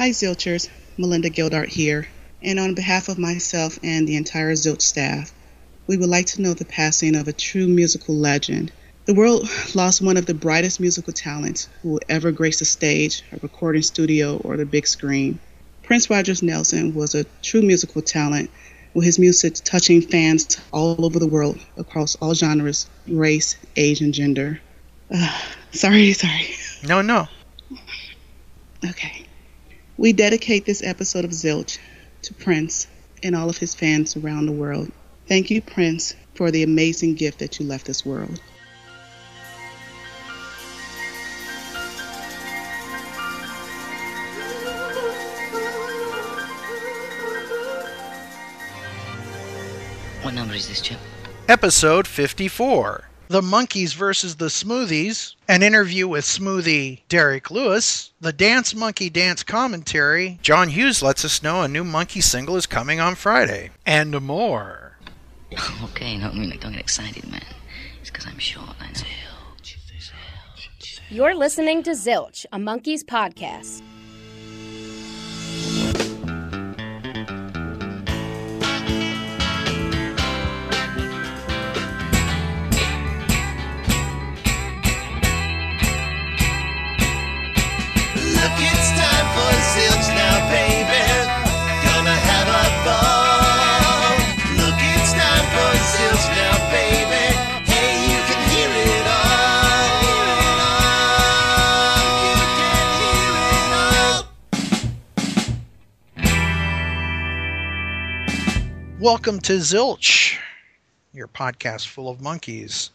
Hi, Zilchers. Melinda Gildart here. And on behalf of myself and the entire Zilch staff, we would like to know the passing of a true musical legend. The world lost one of the brightest musical talents who will ever grace the stage, a recording studio, or the big screen. Prince Rogers Nelson was a true musical talent with his music touching fans all over the world across all genres, race, age, and gender. Uh, sorry, sorry. No, no. Okay. We dedicate this episode of Zilch to Prince and all of his fans around the world. Thank you, Prince, for the amazing gift that you left this world. What number is this, Chip? Episode 54 The Monkees versus the Smoothies, an interview with Smoothie Derek Lewis, the Dance Monkee Dance commentary. John Hughes lets us know a new Monkee single is coming on Friday, and more. Okay, no, I mean, don't get excited, man. It's because I'm short, I know. You're listening to Zilch, a Monkees podcast. Welcome to Zilch, your podcast full of monkeys.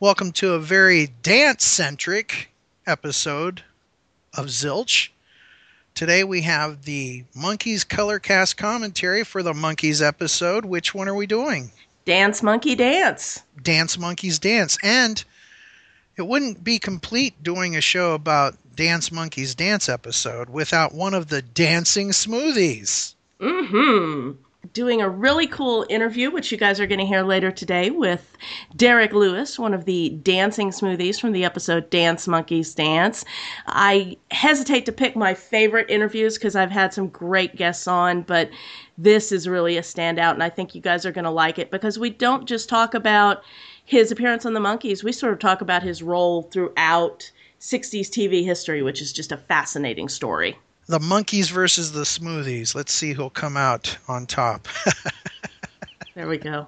Welcome to a very dance centric episode of Zilch. Today we have the Monkees Color Cast commentary for the Monkees episode. Which one are we doing? Dance Monkee Dance. Dance Monkees Dance. And it wouldn't be complete doing a show about Dance Monkees Dance episode without one of the dancing smoothies. hmm Doing a really cool interview, which you guys are going to hear later today, with Derek Lewis, one of the dancing smoothies from the episode Dance Monkees Dance. I hesitate to pick my favorite interviews because I've had some great guests on, but this is really a standout, and I think you guys are going to like it because we don't just talk about his appearance on the Monkees, we sort of talk about his role throughout 60s TV history, which is just a fascinating story. The Monkees versus the Smoothies. Let's see who'll come out on top. There we go.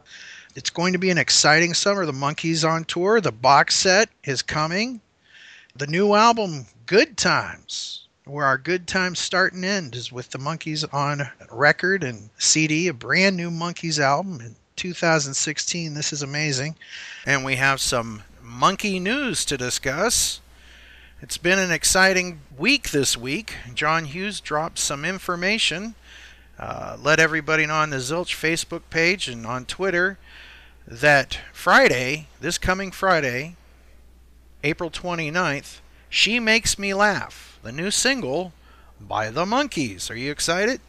It's going to be an exciting summer. The Monkees on tour. The box set is coming. The new album, Good Times, where our good times start and end, is with the Monkees on record and CD, a brand new Monkees album in 2016. This is amazing. And we have some monkey news to discuss. It's been an exciting week this week. John Hughes dropped some information. Uh, let everybody know on the Zilch Facebook page and on Twitter that Friday, this coming Friday, April 29th, She Makes Me Laugh, the new single by the Monkees. Are you excited?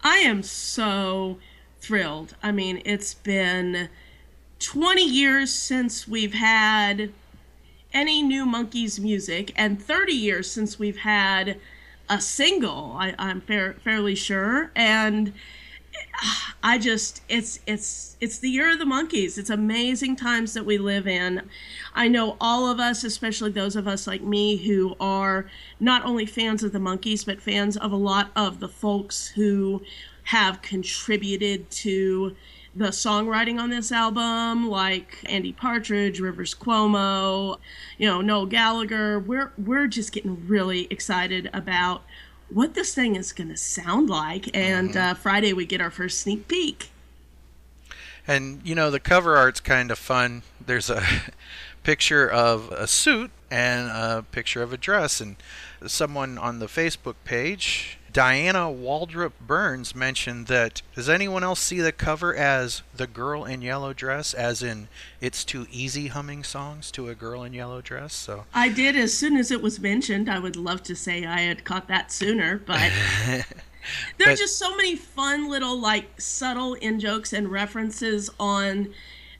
I am so thrilled. I mean, it's been 20 years since we've had any new Monkees music, and 30 years since we've had a single. I, I'm fair, fairly sure, and I just it's it's it's the year of the Monkees. It's amazing times that we live in. I know all of us, especially those of us like me who are not only fans of the Monkees but fans of a lot of the folks who have contributed to the songwriting on this album, like Andy Partridge, Rivers Cuomo, you know, Noel Gallagher. We're we're just getting really excited about what this thing is going to sound like. And uh, Friday we get our first sneak peek. And you know the cover art's kind of fun. There's a picture of a suit and a picture of a dress, and someone on the Facebook page, Diana Waldrop Burns, mentioned that. Does anyone else see the cover as the girl in yellow dress, as in it's too easy humming songs to a girl in yellow dress? So I did as soon as it was mentioned. I would love to say I had caught that sooner, but there are just so many fun little like subtle in jokes and references on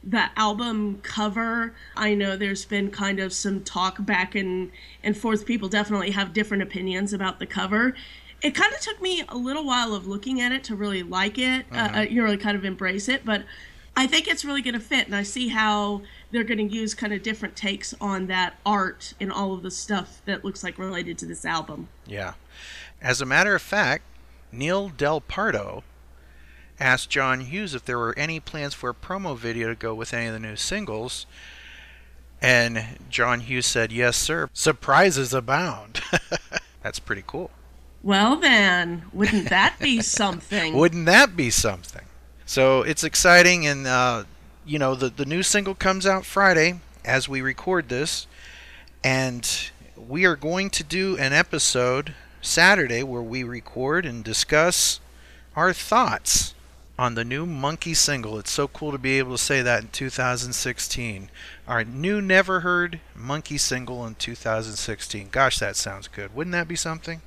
the album cover. I know there's been kind of some talk back and and forth. People definitely have different opinions about the cover. It kind of took me a little while of looking at it to really like it, uh, uh, you know, really kind of embrace it. But I think it's really going to fit, and I see how they're going to use kind of different takes on that art and all of the stuff that looks like related to this album. Yeah. As a matter of fact, Neil Del Pardo asked John Hughes if there were any plans for a promo video to go with any of the new singles. And John Hughes said, Yes, sir. Surprises abound. That's pretty cool. Well, then, wouldn't that be something? Wouldn't that be something? So it's exciting, and uh, you know the the new single comes out Friday as we record this, and we are going to do an episode Saturday where we record and discuss our thoughts on the new Monkee single. It's so cool to be able to say that in 2016. Our new Never Heard Monkee single in 2016. Gosh, that sounds good. Wouldn't that be something?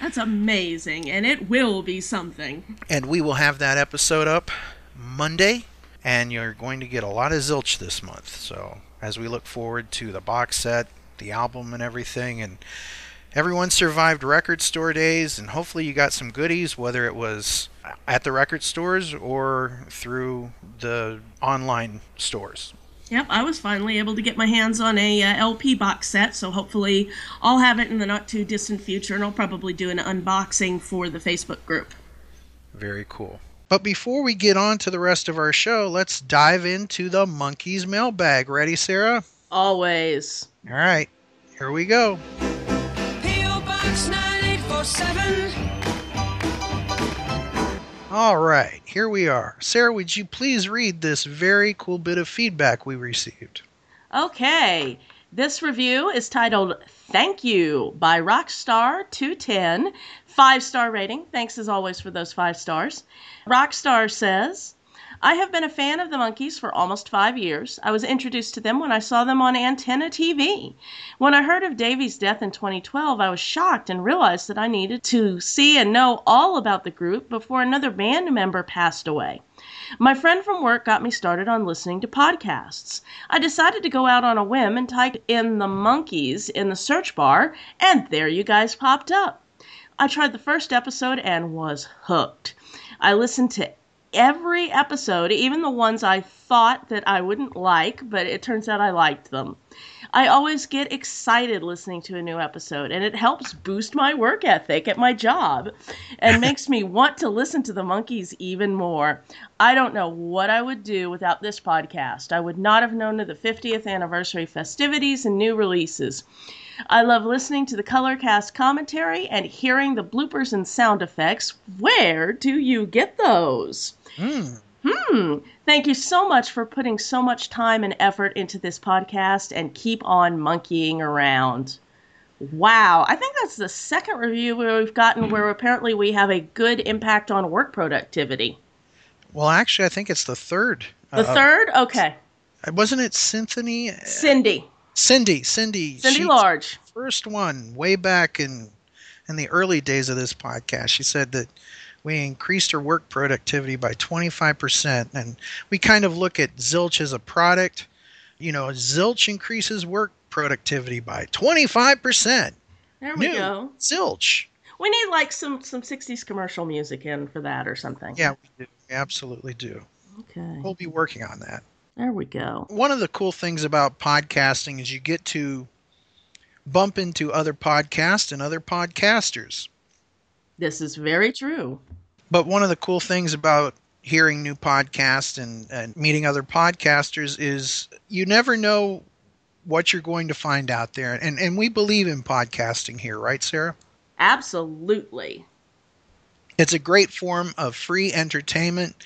That's amazing, and it will be something. And we will have that episode up Monday, and you're going to get a lot of zilch this month. So, as we look forward to the box set, the album, and everything, and everyone survived record store days, and hopefully you got some goodies, whether it was at the record stores or through the online stores. Yep, I was finally able to get my hands on a uh, LP box set, so hopefully I'll have it in the not too distant future, and I'll probably do an unboxing for the Facebook group. Very cool. But before we get on to the rest of our show, let's dive into the Monkees mailbag. Ready, Sarah? Always. All right, here we go. P.O. Box 9847. All right, here we are. Sarah, would you please read this very cool bit of feedback we received? Okay. This review is titled Thank You by Rockstar210. Five star rating. Thanks as always for those five stars. Rockstar says, I have been a fan of the Monkees for almost five years. I was introduced to them when I saw them on Antenna TV. When I heard of Davy's death in 2012, I was shocked and realized that I needed to see and know all about the group before another band member passed away. My friend from work got me started on listening to podcasts. I decided to go out on a whim and type in the Monkees in the search bar, and there you guys popped up. I tried the first episode and was hooked. I listened to every episode, even the ones I thought that I wouldn't like, but it turns out I liked them. I always get excited listening to a new episode, and it helps boost my work ethic at my job and makes me want to listen to the Monkees even more. I don't know what I would do without this podcast. I would not have known of the 50th anniversary festivities and new releases. I love listening to the color cast commentary and hearing the bloopers and sound effects. Where do you get those? Hmm. Thank you so much for putting so much time and effort into this podcast and keep on monkeying around. Wow. I think that's the second review where we've gotten where apparently we have a good impact on work productivity. Well, actually, I think it's the third. The Uh, third? Okay. Wasn't it Symphony? Cindy. Cindy. Cindy. Cindy Large. First one, way back in in the early days of this podcast. She said that we increased her work productivity by 25%. And we kind of look at Zilch as a product. You know, Zilch increases work productivity by 25%. There we New go. Zilch. We need like some some 60s commercial music in for that or something. Yeah, we do. We absolutely do. Okay. We'll be working on that. There we go. one of the cool things about podcasting is you get to bump into other podcasts and other podcasters. This is very true. But one of the cool things about hearing new podcasts and, and meeting other podcasters is you never know what you're going to find out there. And, and we believe in podcasting here, right, Sarah? Absolutely. It's a great form of free entertainment.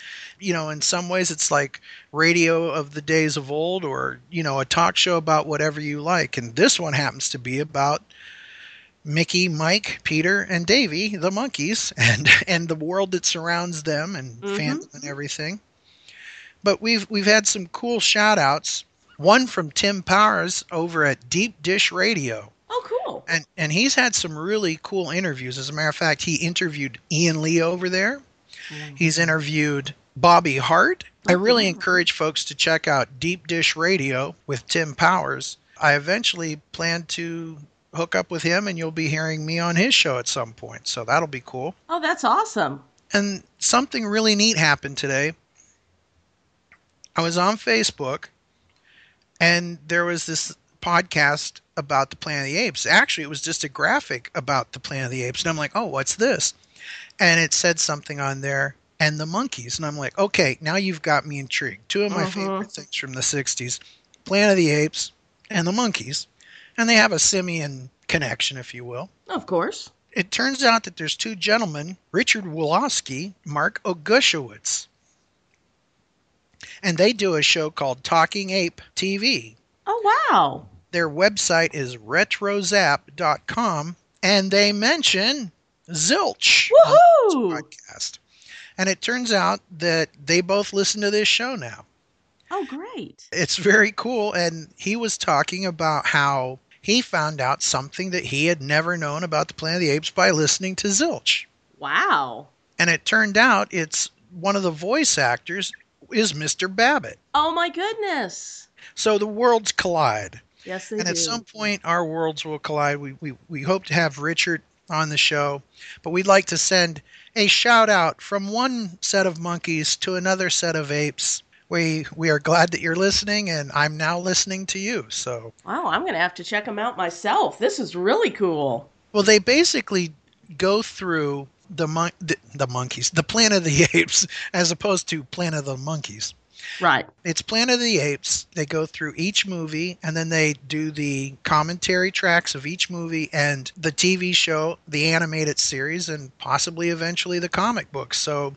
You know, in some ways, it's like radio of the days of old or, you know, a talk show about whatever you like. And this one happens to be about Mickey, Mike, Peter, and Davy, the Monkees, and and the world that surrounds them and Mhm. fandom and everything. But we've we've had some cool shout outs. One from Tim Powers over at Deep Dish Radio. Oh, cool. And and he's had some really cool interviews. As a matter of fact, he interviewed Ian Lee over there. Mm-hmm. He's interviewed Bobby Hart. I really mm-hmm. encourage folks to check out Deep Dish Radio with Tim Powers. I eventually plan to hook up with him and you'll be hearing me on his show at some point. So that'll be cool. Oh, that's awesome. And something really neat happened today. I was on Facebook and there was this podcast about the Planet of the Apes. Actually, it was just a graphic about the Planet of the Apes. And I'm like, oh, what's this? And it said something on there and the Monkees. And I'm like, okay, now you've got me intrigued. Two of my Mhm. favorite things from the 60s Planet of the Apes and the Monkees. And they have a simian connection, if you will. Of course. It turns out that there's two gentlemen, Richard Wolosky, Mark Ogushowitz. And they do a show called Talking Ape TV. Oh, wow. Their website is retrozap.com and they mention Zilch on this Woohoo! podcast. And it turns out that they both listen to this show now. Oh, great. It's very cool. And he was talking about how he found out something that he had never known about the Planet of the Apes by listening to Zilch. Wow. And it turned out it's one of the voice actors is Mr. Babbitt. Oh, my goodness. So the worlds collide. Yes, they and do. at some point our worlds will collide. We, we we hope to have Richard on the show, but we'd like to send a shout out from one set of monkeys to another set of apes. We we are glad that you're listening, and I'm now listening to you. So Wow, I'm going to have to check them out myself. This is really cool. well, they basically go through the mon- the, the monkeys, the Planet of the Apes, as opposed to Planet of the Monkeys. Right. It's Planet of the Apes. They go through each movie and then they do the commentary tracks of each movie and the TV show, the animated series, and possibly eventually the comic books. So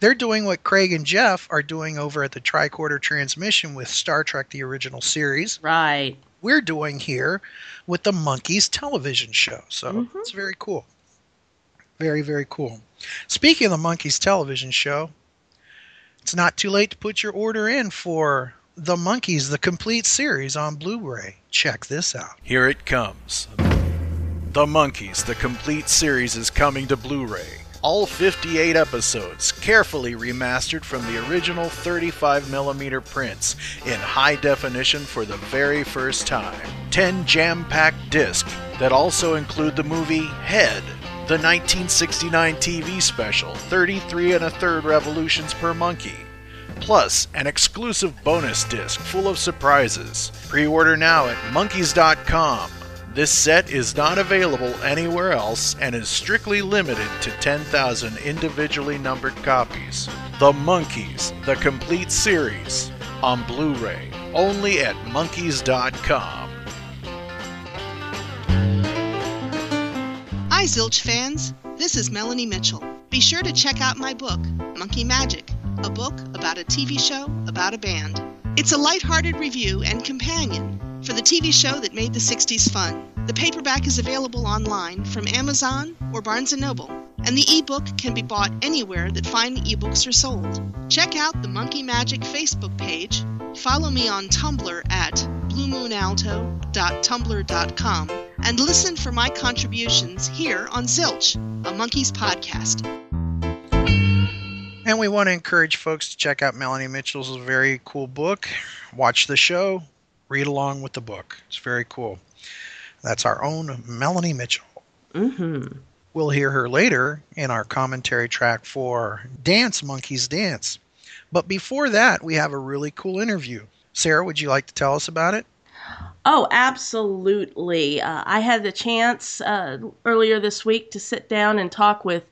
they're doing what Craig and Jeff are doing over at the Tricorder Transmission with Star Trek the original series. Right. We're doing here with the Monkees television show. So Mhm. it's very cool. Very, very cool. Speaking of the Monkees television show, it's not too late to put your order in for The Monkees, the complete series on Blu ray. Check this out. Here it comes. The Monkees, the complete series, is coming to Blu ray. All 58 episodes, carefully remastered from the original 35mm prints in high definition for the very first time. 10 jam packed discs that also include the movie Head, the 1969 TV special 33 and a third revolutions per Monkee, plus an exclusive bonus disc full of surprises. Pre order now at monkees.com. This set is not available anywhere else and is strictly limited to 10,000 individually numbered copies. The Monkees, the complete series, on Blu ray, only at monkees.com. Zilch fans. This is Melanie Mitchell. Be sure to check out my book, Monkee Magic, a book about a TV show about a band. It's a lighthearted review and companion for the TV show that made the 60s fun. The paperback is available online from Amazon or Barnes & Noble, and the ebook can be bought anywhere that fine ebooks are sold. Check out the Monkee Magic Facebook page. Follow me on Tumblr at bluemoonalto.tumblr.com and listen for my contributions here on Zilch, a Monkees podcast. And we want to encourage folks to check out Melanie Mitchell's very cool book. Watch the show, read along with the book. It's very cool. That's our own Melanie Mitchell. Mm-hmm. We'll hear her later in our commentary track for Dance Monkees Dance. But before that, we have a really cool interview. Sarah, would you like to tell us about it? Oh, absolutely. Uh, I had the chance uh, earlier this week to sit down and talk with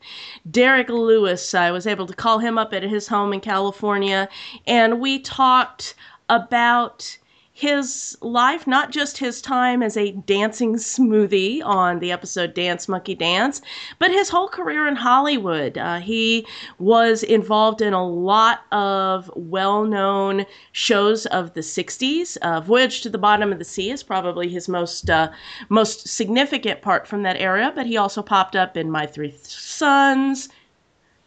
Derek Lewis. I was able to call him up at his home in California, and we talked about his life, not just his time as a dancing smoothie on the episode Dance Monkee Dance, but his whole career in Hollywood. Uh, he was involved in a lot of well known shows of the 60s. Uh, Voyage to the Bottom of the Sea is probably his most, uh, most significant part from that era, but he also popped up in My Three Sons.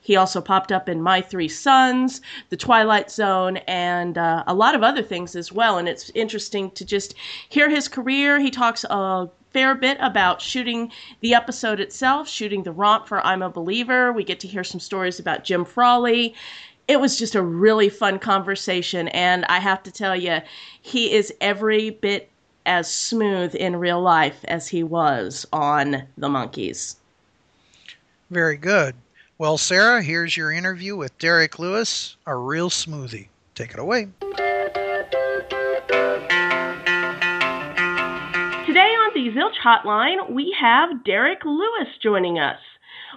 He also popped up in My Three Sons, The Twilight Zone, and uh, a lot of other things as well. And it's interesting to just hear his career. He talks a fair bit about shooting the episode itself, shooting the romp for I'm a Believer. We get to hear some stories about Jim Frawley. It was just a really fun conversation. And I have to tell you, he is every bit as smooth in real life as he was on The Monkees. Very good. Well, Sarah, here's your interview with Derek Lewis, a real smoothie. Take it away. Today on the Zilch Hotline, we have Derek Lewis joining us.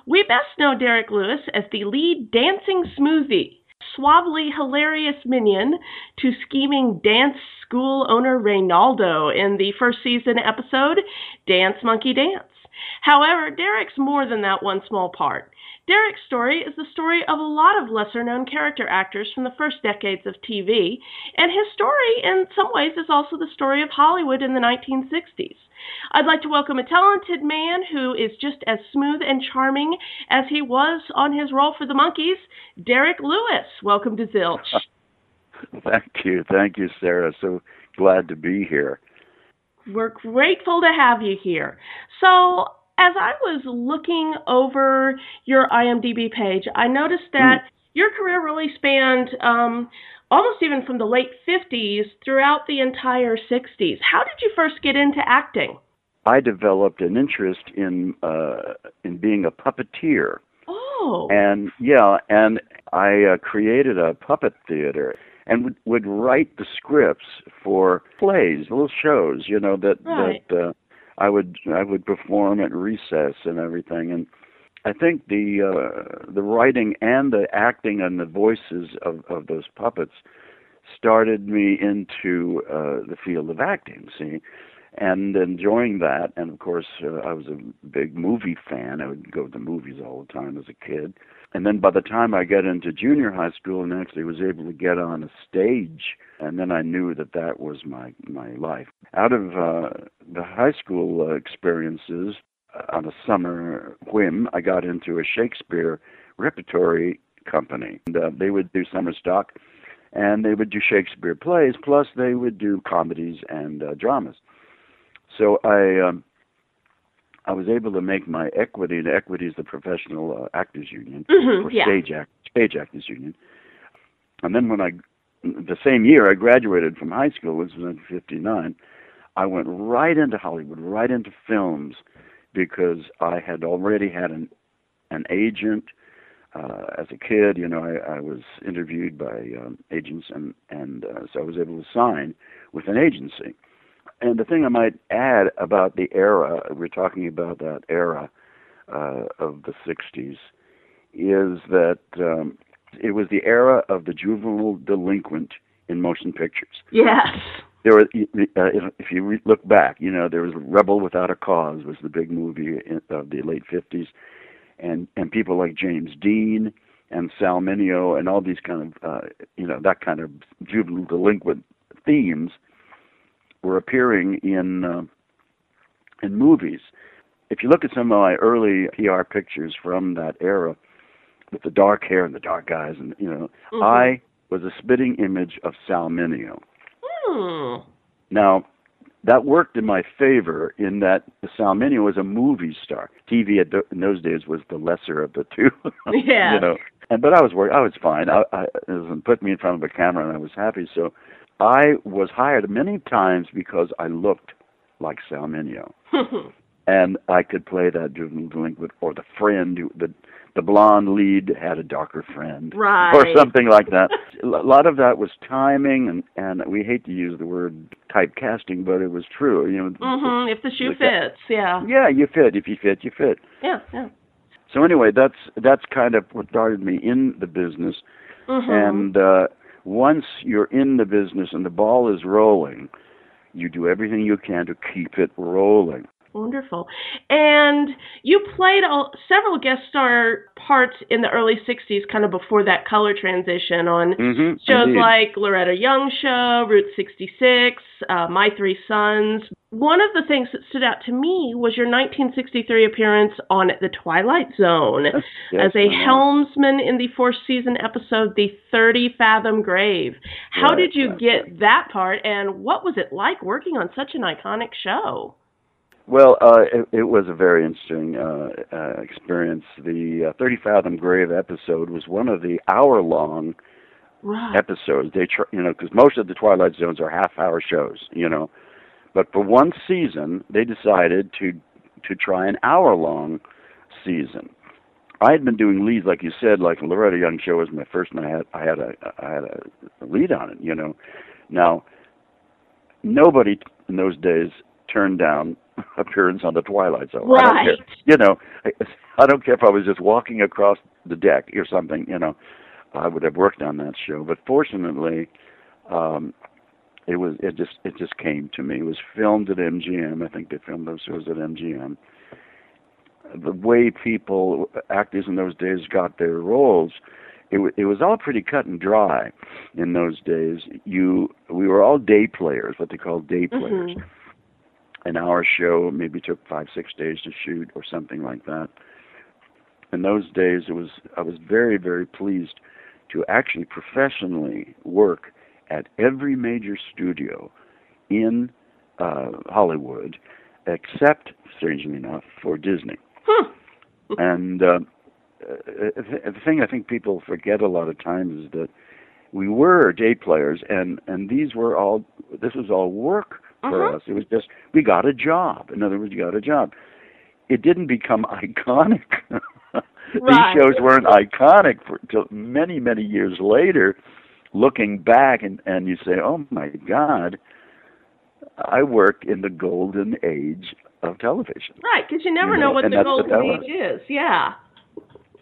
We best know Derek Lewis as the lead dancing smoothie, suavely hilarious minion to scheming dance school owner Reynaldo in the first season episode Dance Monkee Dance. However, Derek's more than that one small part. Derek's story is the story of a lot of lesser known character actors from the first decades of TV, and his story, in some ways, is also the story of Hollywood in the 1960s. I'd like to welcome a talented man who is just as smooth and charming as he was on his role for the Monkees, Derek Lewis. Welcome to Zilch. Thank you. Thank you, Sarah. So glad to be here. We're grateful to have you here. So, as I was looking over your IMDb page, I noticed that your career really spanned um, almost even from the late 50s throughout the entire 60s. How did you first get into acting? I developed an interest in uh, in being a puppeteer, Oh, and yeah, and I uh, created a puppet theater and would, would write the scripts for plays, little shows, you know that Right. that uh, I would I would perform at recess and everything, and I think the uh, the writing and the acting and the voices of of those puppets started me into uh, the field of acting. See, and enjoying that. And of course, uh, I was a big movie fan. I would go to the movies all the time as a kid. And then by the time I got into junior high school and actually was able to get on a stage, and then I knew that that was my my life. Out of uh, the high school uh, experiences, uh, on a summer whim, I got into a Shakespeare repertory company. And, uh, they would do summer stock, and they would do Shakespeare plays, plus they would do comedies and uh, dramas. So I um, I was able to make my equity, and equity is the professional uh, actors union Mhm, or yeah. stage act stage actors union. And then when I the same year I graduated from high school, which was in '59, I went right into Hollywood, right into films, because I had already had an an agent. Uh, as a kid, you know, I, I was interviewed by um, agents, and and uh, so I was able to sign with an agency. And the thing I might add about the era, we're talking about that era uh, of the 60s, is that um, it was the era of the juvenile delinquent in motion pictures. yes. There were, uh, if, if you re- look back, you know, there was Rebel Without a Cause was the big movie in, of the late 50s, and and people like James Dean and Sal Mineo and all these kind of, uh, you know, that kind of juvenile delinquent themes were appearing in uh, in movies. If you look at some of my early PR pictures from that era, with the dark hair and the dark eyes, and you know, Mhm. I was a spitting image of Sal Mineo. Hmm. Now, that worked in my favor in that Sal Mineo was a movie star. TV in those days was the lesser of the two. Yeah. you know, and but I was work. I was fine. I, I it was- put me in front of a camera, and I was happy. So, I was hired many times because I looked like Sal Mineo, and I could play that juvenile delinquent or the friend who the the blonde lead had a darker friend Right. or something like that. A lot of that was timing, and and we hate to use the word typecasting, but it was true. You know, hmm If the shoe fits, yeah. yeah, you fit. If you fit, you fit. Yeah, yeah. So anyway, that's that's kind of what started me in the business. Mhm. And uh, once you're in the business and the ball is rolling, you do everything you can to keep it rolling. Wonderful. And you played a, several guest star parts in the early 60s, kind of before that color transition on Mhm, shows indeed. like Loretta Young Show, Route 66, uh, My Three Sons. One of the things that stood out to me was your 1963 appearance on The Twilight Zone yes, as a helmsman in the fourth season episode, The 30 Fathom Grave. How Right, did you right, get that part, and what was it like working on such an iconic show? Well, uh, it, it was a very interesting uh, uh, experience. The uh, 30 Fathom Grave episode was one of the hour-long Right. episodes. They, tr- you know, because most of the Twilight Zones are half-hour shows, you know, But for one season, they decided to to try an hour long season. I had been doing leads, like you said, like Loretta Young show was my first, and I had I had a I had a lead on it. You know, now nobody in those days turned down appearance on the Twilight Zone. I don't Right. care. You know, I, I don't care if I was just walking across the deck or something. You know, I would have worked on that show. But fortunately, um, it was it just it just came to me. It was filmed at MGM. I think they filmed those shows at MGM. The way people actors in those days got their roles, it it was all pretty cut and dry in those days. You we were all day players, what they called day players. Mhm. An hour show maybe took five six days to shoot or something like that. In those days, it was I was very very pleased to actually professionally work at every major studio in uh, Hollywood, except, strangely enough, for Disney. and uh, uh, the the thing I think people forget a lot of times is that we were day players, and and these were all this was all work for Uh-huh. us. It was just we got a job. In other words, you got a job. It didn't become iconic. Right. These shows weren't iconic for till many many years later. Looking back, and and you say, "Oh my God, I work in the golden age of television." Right, because you never You know, know, what the what golden that age is. Yeah.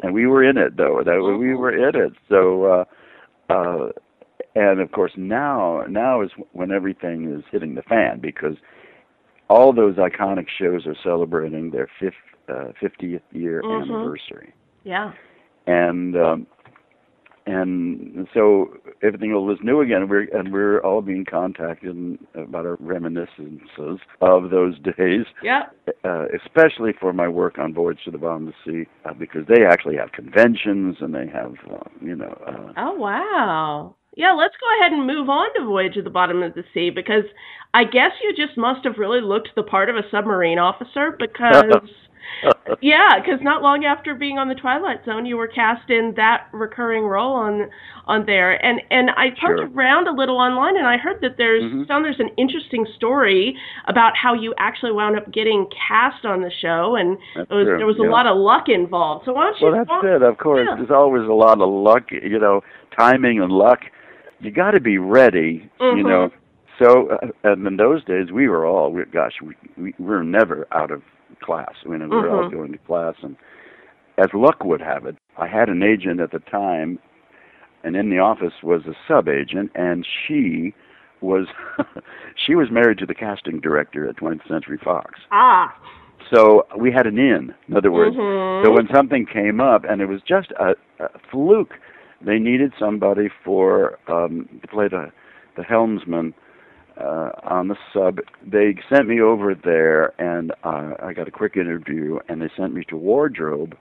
and we were in it though that we were in it so uh uh and of course now now is when everything is hitting the fan because all those iconic shows are celebrating their fifth uh, 50th year Mhm. anniversary Yeah. and um and so everything is new again. We're and we're all being contacted about our reminiscences of those days Yep. uh, especially for my work on Voyage to the Bottom of the Sea, uh, because they actually have conventions and they have, uh, you know, uh, Oh wow. Yeah, let's go ahead and move on to Voyage to the Bottom of the Sea because I guess you just must have really looked the part of a submarine officer because yeah, because not long after being on the Twilight Zone, you were cast in that recurring role on on there, and and I poked Sure. around a little online, and I heard that there's Mhm. found there's an interesting story about how you actually wound up getting cast on the show, and it was, there was a lot of luck involved. So why don't you? well, that's it. Of course, Yeah. there's always a lot of luck, you know, timing and luck. You got to be ready, you Mhm. know. So, uh, and in those days, we were all, we, gosh, we, we we were never out of class. I mean, we were all Mhm. going to class, and as luck would have it, I had an agent at the time, and in the office was a sub agent, and she was she was married to the casting director at 20th Century Fox. Ah. So we had an in. In other words, Mhm. so when something came up, and it was just a, a fluke, they needed somebody for um, to play the the helmsman uh, on the sub. They sent me over there, and uh, I got a quick interview, and they sent me to wardrobe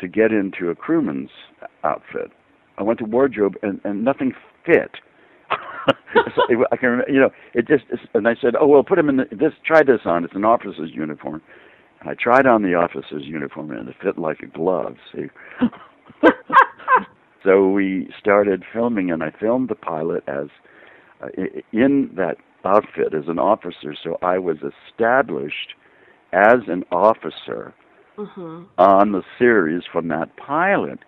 to get into a crewman's outfit. I went to wardrobe, and, and nothing fit. so it, I can, remember, you know, it just. And I said, "Oh well, put him in the, this. Try this on. It's an officer's uniform." And I tried on the officer's uniform, and it fit like a glove. See. so we started filming, and I filmed the pilot as uh, in that outfit as an officer. So I was established as an officer Mhm. on the series from that pilot.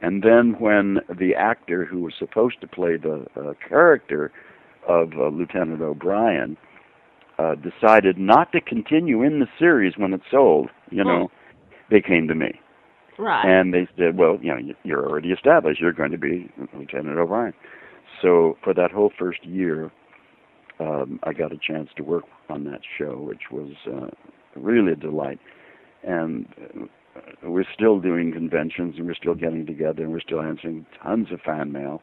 And then when the actor who was supposed to play the uh, character of uh, Lieutenant O'Brien uh, decided not to continue in the series when it sold, you know, they came to me. Right. And they said, well, you know, you- you're already established. You're going to be Lieutenant O'Brien. So for that whole first year, um, I got a chance to work on that show, which was uh, really a delight. And uh, we're still doing conventions, and we're still getting together, and we're still answering tons of fan mail.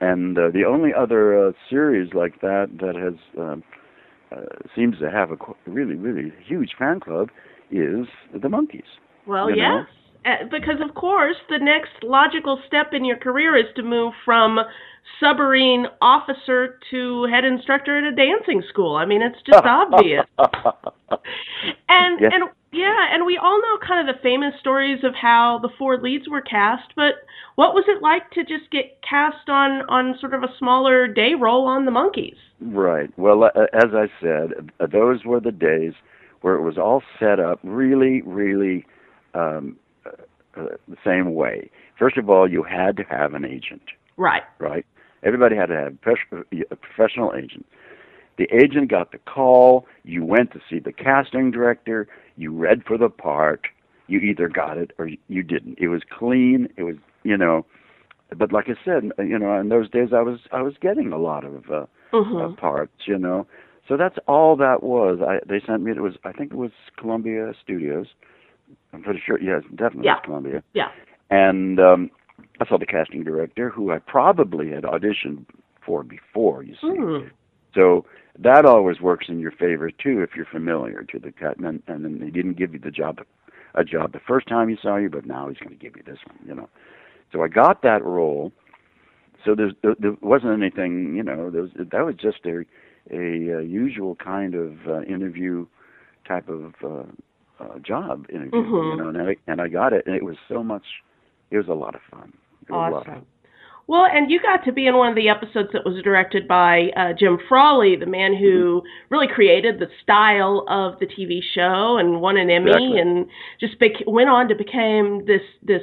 And uh, the only other uh, series like that that has um, uh, seems to have a qu- really, really huge fan club is the Monkees. Well, you know? Uh, because of course, the next logical step in your career is to move from submarine officer to head instructor at a dancing school. I mean, it's just obvious. And Yeah. and yeah, and we all know kind of the famous stories of how the four leads were cast, but what was it like to just get cast on on sort of a smaller day role on the Monkees? Right. Well, uh, as I said, those were the days where it was all set up really, really um, the same way. First of all, you had to have an agent, Right. right? Everybody had to have a professional agent. The agent got the call. You went to see the casting director. You read for the part. You either got it or you didn't. It was clean. It was, you know. But like I said, you know, in those days, I was I was getting a lot of uh, Mhm. uh, parts, you know. So that's all that was. I they sent me. It was I think it was Columbia Studios. I'm pretty sure. Yes, definitely Yeah. Columbia. Yeah. And um, I saw the casting director, who I probably had auditioned for before. You see, Hmm. so that always works in your favor too if you're familiar to the cut. And and then he didn't give you the job, a job the first time he saw you, but now he's going to give you this one. You know. So I got that role. So there's, there, there wasn't anything, you know. There was, that was just a a uh, usual kind of uh, interview type of uh, uh, job interview, Mhm. you know. And I and I got it, and it was so much. It was a lot of fun. It was a lot of Awesome. Well, and you got to be in one of the episodes that was directed by uh, Jim Frawley, the man who really created the style of the TV show and won an Emmy, Exactly. and just bec- went on to become this this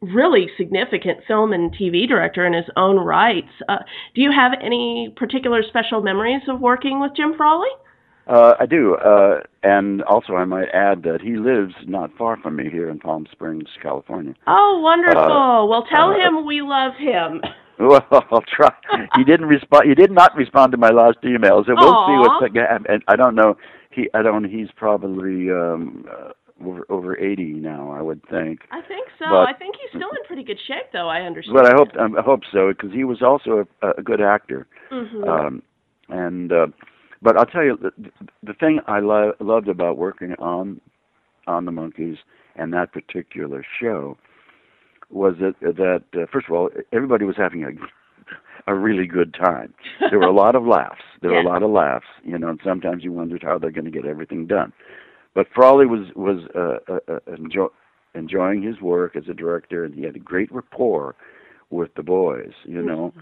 really significant film and TV director in his own rights. Uh, do you have any particular special memories of working with Jim Frawley? Uh, I do, uh, and also I might add that he lives not far from me here in Palm Springs, California. Oh, wonderful! Uh, well, tell uh, him we love him. Well, I'll try. He didn't respond. He did not respond to my last email, so we'll see Aw. what's And I don't know. He, I don't. Know he's probably um, uh, over over eighty now. I would think. I think so. But- I think he's still in pretty good shape, though. I understand. But I hope um, I hope so because he was also a, a good actor. Mhm. Um, and uh, but I'll tell you the, the thing I lo- loved about working on on the Monkees and that particular show was that that uh, first of all everybody was having a a really good time. There were a lot of laughs. There were a lot of laughs. You know, and sometimes you wondered how they're going to get everything done. But Frawley was was uh, uh, uh, enjoy, enjoying his work as a director, and he had a great rapport with the boys. You know.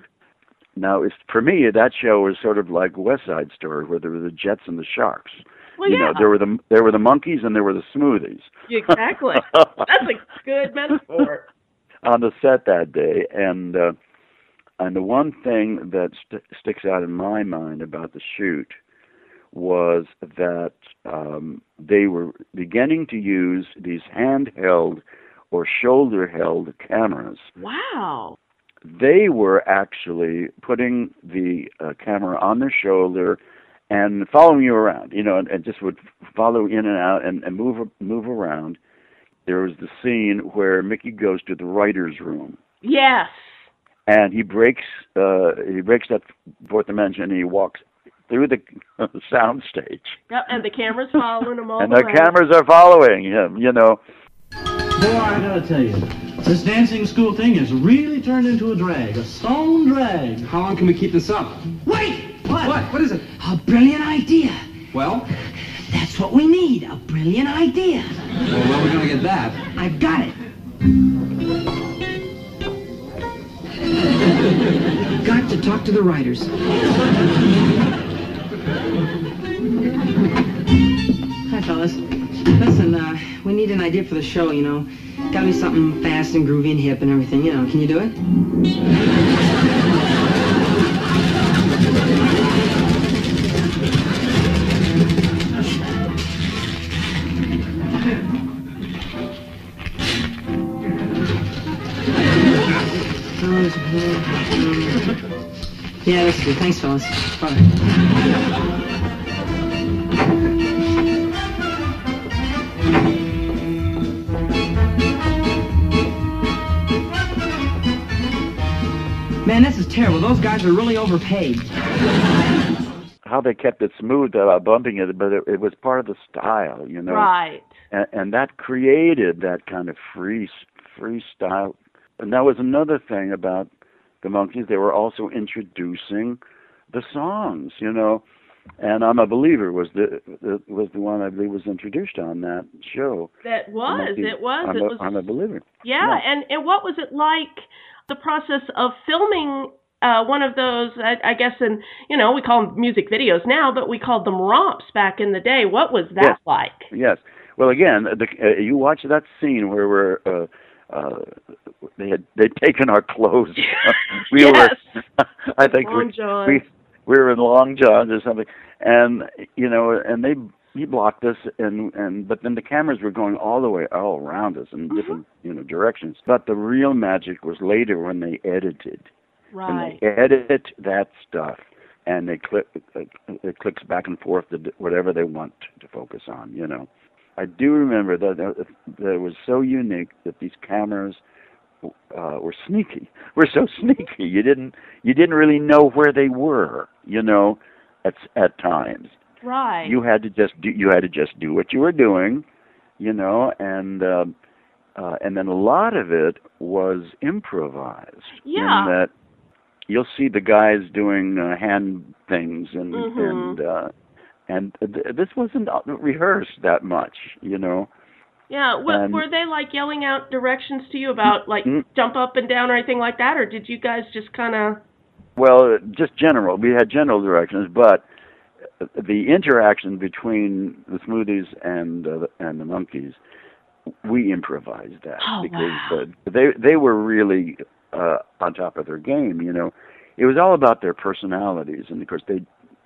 Now, it's for me that show was sort of like West Side Story, where there were the Jets and the Sharks. Well, you yeah. know, there were the there were the Monkees and there were the smoothies Exactly. That's a good metaphor. on the set that day, and uh, and the one thing that st- sticks out in my mind about the shoot was that um, they were beginning to use these handheld or shoulder-held cameras. Wow. They were actually putting the uh, camera on their shoulder and following you around, you know, and, and just would follow in and out and, and move move around. There was the scene where Mickey goes to the writer's room Yes. and he breaks uh he breaks that fourth dimension and he walks through the sound stage Yep. And the camera's following him all and the the cameras are following him you know Boy, I gotta tell you, this dancing school thing has really turned into a drag, a stone drag. How long can we keep this up? Wait! What? What? What is it? A brilliant idea. Well, That's what we need. A brilliant idea. well where are we gonna get that? I've got it. Got to talk to the writers. Hi, fellas. Listen, uh, we need an idea for the show, you know. Gotta be something fast and groovy and hip and everything, you know. Can you do it? Yeah, that's good. Thanks, fellas. Bye. Man, this is terrible. Those guys are really overpaid. how they kept it smooth without bumping it but it, it was part of the style you know Right. and, and that created that kind of free freestyle and that was another thing about the Monkees they were also introducing the songs you know and I'm a believer was the, the was the one I believe was introduced on that show. That was. It was. I'm it a, was. I'm a believer. Yeah, and and what was it like? The process of filming uh, one of those, I, I guess, in you know, we call them music videos now, but we called them romps back in the day. What was that Yes. like? Yes. Well, again, the, uh, you watch that scene where we're uh, uh, they had they'd taken our clothes. we Yes. were, I think Long we, johns. we we were in long johns or something, and you know, and they he blocked us, and and but then the cameras were going all the way all around us in different you know directions. But the real magic was later when they edited. Right. And they edit that stuff, and they click it, it clicks back and forth to whatever they want to focus on. You know, I do remember that that that it was so unique that these cameras uh, were sneaky. Were so sneaky. You didn't you didn't really know where they were. You know, at at times Right. you had to just do you had to just do what you were doing you know and um uh and then a lot of it was improvised Yeah. in that you'll see the guys doing uh, hand things and Mhm. and uh and th- this wasn't uh, rehearsed that much you know Yeah. W- and- were they like yelling out directions to you about like Mm. jump up and down or anything like that, or did you guys just kind of? Well, just general. We had general directions, but the interaction between the smoothies and uh, and the Monkees, we improvised that Oh, because wow. uh, they they were really uh, on top of their game. You know, it was all about their personalities, and of course they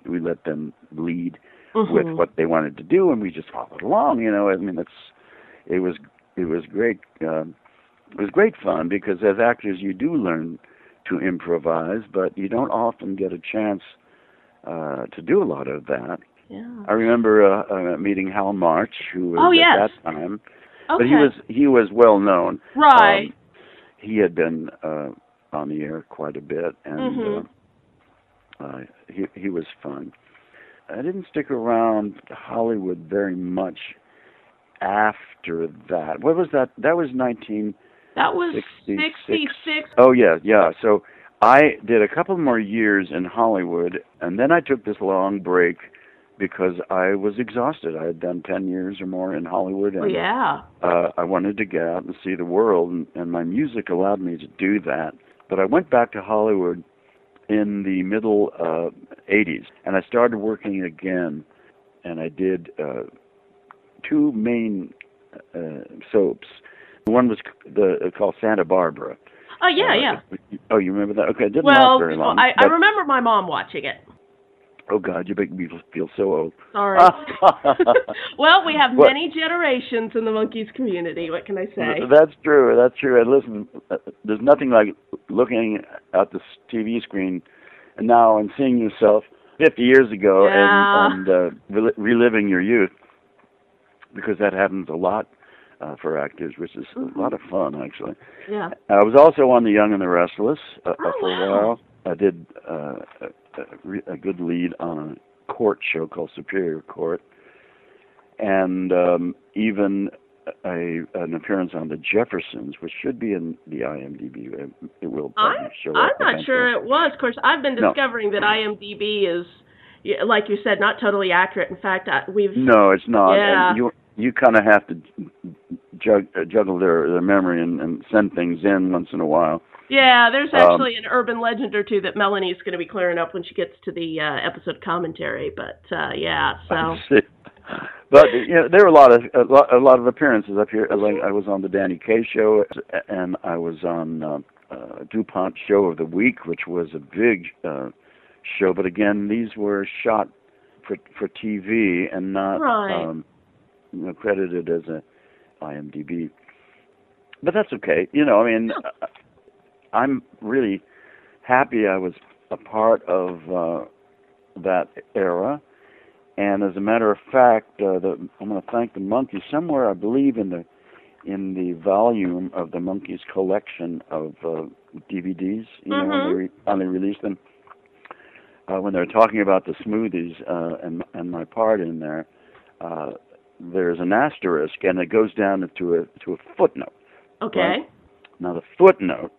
we let them lead with Mhm. what they wanted to do, and we just followed along. You know, I mean, it's it was it was great. Um, it was great fun because as actors you do learn to improvise, but you don't often get a chance uh, to do a lot of that. Yeah. I remember uh, uh, meeting Hal March, who was Oh, at yes. that time, but he was he was well known. Right. Um, he had been uh, on the air quite a bit, and Mhm. uh, uh, he he was fun. I didn't stick around Hollywood very much after that. What was that? That was nineteen. That was 66. 66. Oh yeah, yeah. So I did a couple more years in Hollywood, and then I took this long break because I was exhausted. I had done ten years or more in Hollywood, and Oh yeah. uh, I wanted to get out and see the world, and, and my music allowed me to do that. But I went back to Hollywood in the middle uh, 80s, and I started working again, and I did uh, two main uh, soaps. One was the uh, called Santa Barbara. Oh yeah, Uh, yeah. Oh, you remember that? Okay, it didn't Well, last very long. I, I but- remember my mom watching it. Oh God, you make me feel so old. Sorry. well, we have What- many generations in the Monkees community. What can I say? That's true. That's true. And listen, uh, there's nothing like looking at the TV screen and now and seeing yourself 50 years ago Yeah. and, and uh, reliving your youth, because that happens a lot uh, for actors, which is a lot of fun actually. Yeah. I was also on The Young and the Restless uh, uh, for a wow. while. I did uh, a, a, re- a good lead on a court show called Superior Court, and um, even a an appearance on The Jeffersons, which should be in the IMDb. It, it will I'm, show I'm not sure it was. Of course, I've been No. discovering that IMDb is, like you said, not totally accurate. In fact, I, we've No, it's not. Yeah. And you you kind of have to jug, uh, juggle their their memory and, and send things in once in a while. Yeah, there's Um, actually an urban legend or two that Melanie's going to be clearing up when she gets to the uh, episode commentary. But uh, yeah, so but you know, there were a lot of a lot, a lot of appearances up here. Like I was on the Danny Kaye show, and I was on uh, uh, Dupont Show of the Week, which was a big uh, show. But again, these were shot for for TV and not Right. um, credited as a IMDb. But that's okay. You know, I mean, I'm really happy I was a part of uh, that era. And as a matter of fact, uh, the, I'm going to thank the Monkees somewhere. I believe in the in the volume of the Monkees collection of uh, DVDs. You know when they Mhm. re- finally released them. Uh, when they're talking about the smoothies uh, and and my part in there, uh, there's an asterisk and it goes down to a to a footnote. okay. Right. Now the footnote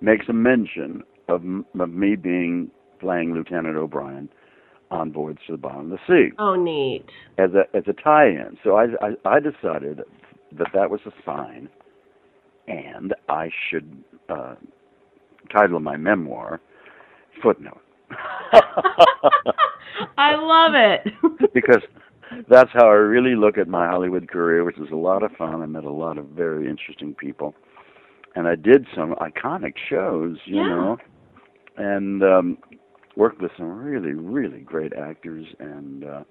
makes a mention of, m- of me being playing Lieutenant O'Brien on Voyage to the Bottom of the Sea Oh, neat. as a as a tie-in. So I I, I decided that that was a sign, and I should uh, title my memoir footnote I love it. because that's how I really look at my Hollywood career, which was a lot of fun. I met a lot of very interesting people, and I did some iconic shows, you Yeah. know, and um, worked with some really, really great actors, and uh,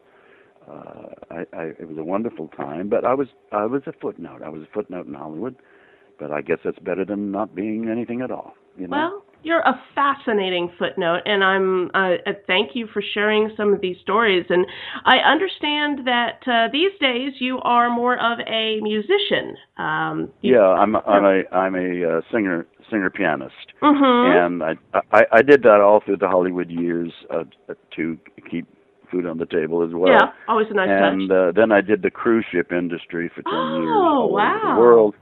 uh, I, I, it was a wonderful time. But I was, I was a footnote. I was a footnote in Hollywood, but I guess that's better than not being anything at all. You know. Well, you're a fascinating footnote, and I'm uh, thank you for sharing some of these stories. And I understand that uh, these days you are more of a musician. Um, Yeah, I'm I'm a I'm a uh, singer singer pianist, Mhm. and I, I I did that all through the Hollywood years uh, to keep food on the table as well. Yeah, always a nice and touch. uh, then I did the cruise ship industry for ten years Oh, all over wow. the world.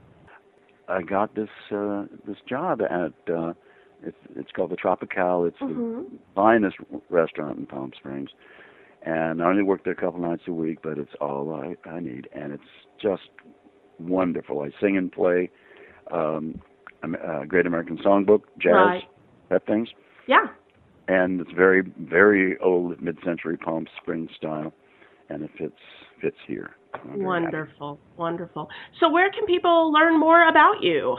I got this uh, this job at uh, it's it's called the Tropical. It's Mhm. the finest restaurant in Palm Springs, and I only work there a couple nights a week, but it's all I I need, and it's just wonderful. I sing and play um, Am- uh, Great American Songbook, jazz, Right. that things, Yeah. and it's very very old mid-century Palm Springs style, and it fits fits here. Wonderful, wonderful. So, where can people learn more about you?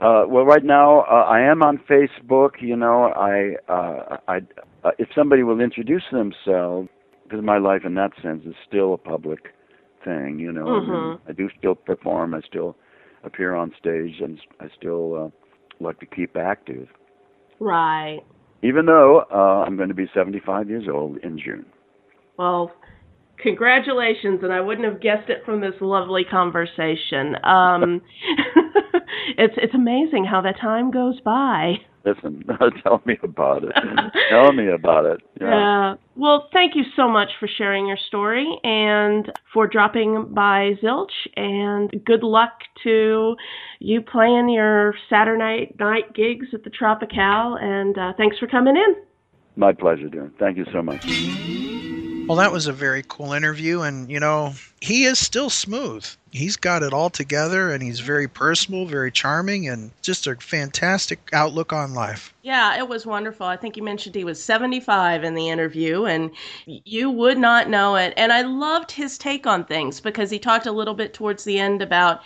Uh, well, right now uh, I am on Facebook. You know, I, uh, I, uh, if somebody will introduce themselves, because my life in that sense is still a public thing. You know, Mhm. I do still perform. I still appear on stage, and I still uh, like to keep active. Right. Even though uh, I'm going to be 75 years old in June. Well, congratulations, and I wouldn't have guessed it from this lovely conversation. Um, it's it's amazing how the time goes by. Listen, tell me about it. tell me about it. Yeah. Uh, well, thank you so much for sharing your story and for dropping by Zilch. And good luck to you playing your Saturday night, night gigs at the Tropical. And uh, thanks for coming in. My pleasure, dear. Thank you so much. Well, that was a very cool interview, and you know, he is still smooth. He's got it all together, and he's very personable, very charming, and just a fantastic outlook on life. Yeah, it was wonderful. I think you mentioned he was 75 in the interview, and you would not know it. And I loved his take on things because he talked a little bit towards the end about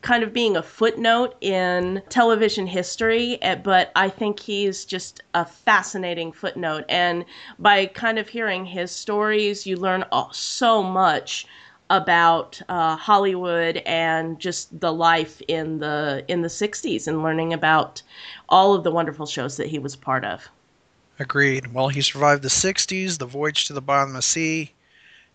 kind of being a footnote in television history, eh, but I think he's just a fascinating footnote. And by kind of hearing his stories, you learn so much about uh, Hollywood and just the life in the in the 60s and learning about all of the wonderful shows that he was part of. Agreed. Well, he survived the '60s, the voyage to the bottom of the sea,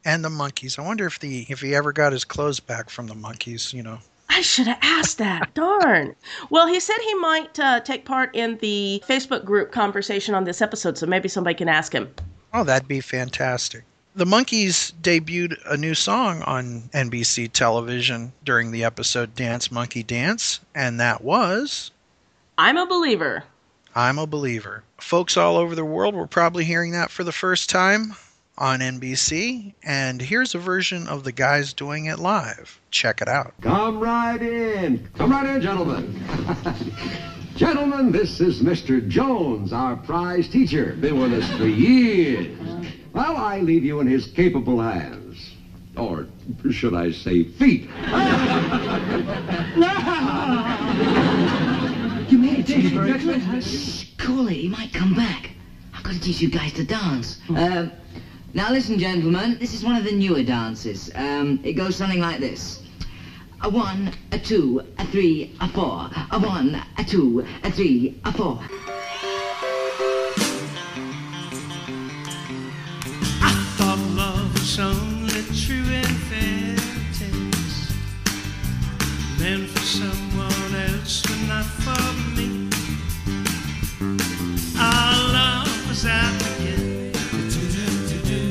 and the Monkees. I wonder if the if he ever got his clothes back from the Monkees. You know. I should have asked that. Darn. Well, he said he might uh, take part in the Facebook group conversation on this episode, so maybe somebody can ask him. Oh, that'd be fantastic. The Monkees debuted a new song on NBC television during the episode Dance Monkey Dance, and that was I'm a believer. I'm a Believer. Folks all over the world were probably hearing that for the first time on NBC, and here's a version of the guys doing it live. Check it out. Come right in. Come right in, gentlemen. gentlemen, this is Mr. Jones, our prize teacher. Been with us for years. Well, I leave you in his capable hands. Or should I say feet? no! You made it, Jimmy Burke. Cool it, he might come back. I've got to teach you guys to dance. Um, now listen, gentlemen, this is one of the newer dances. Um, it goes something like this. A one, a two, a three, a four. A one, a two, a three, a four.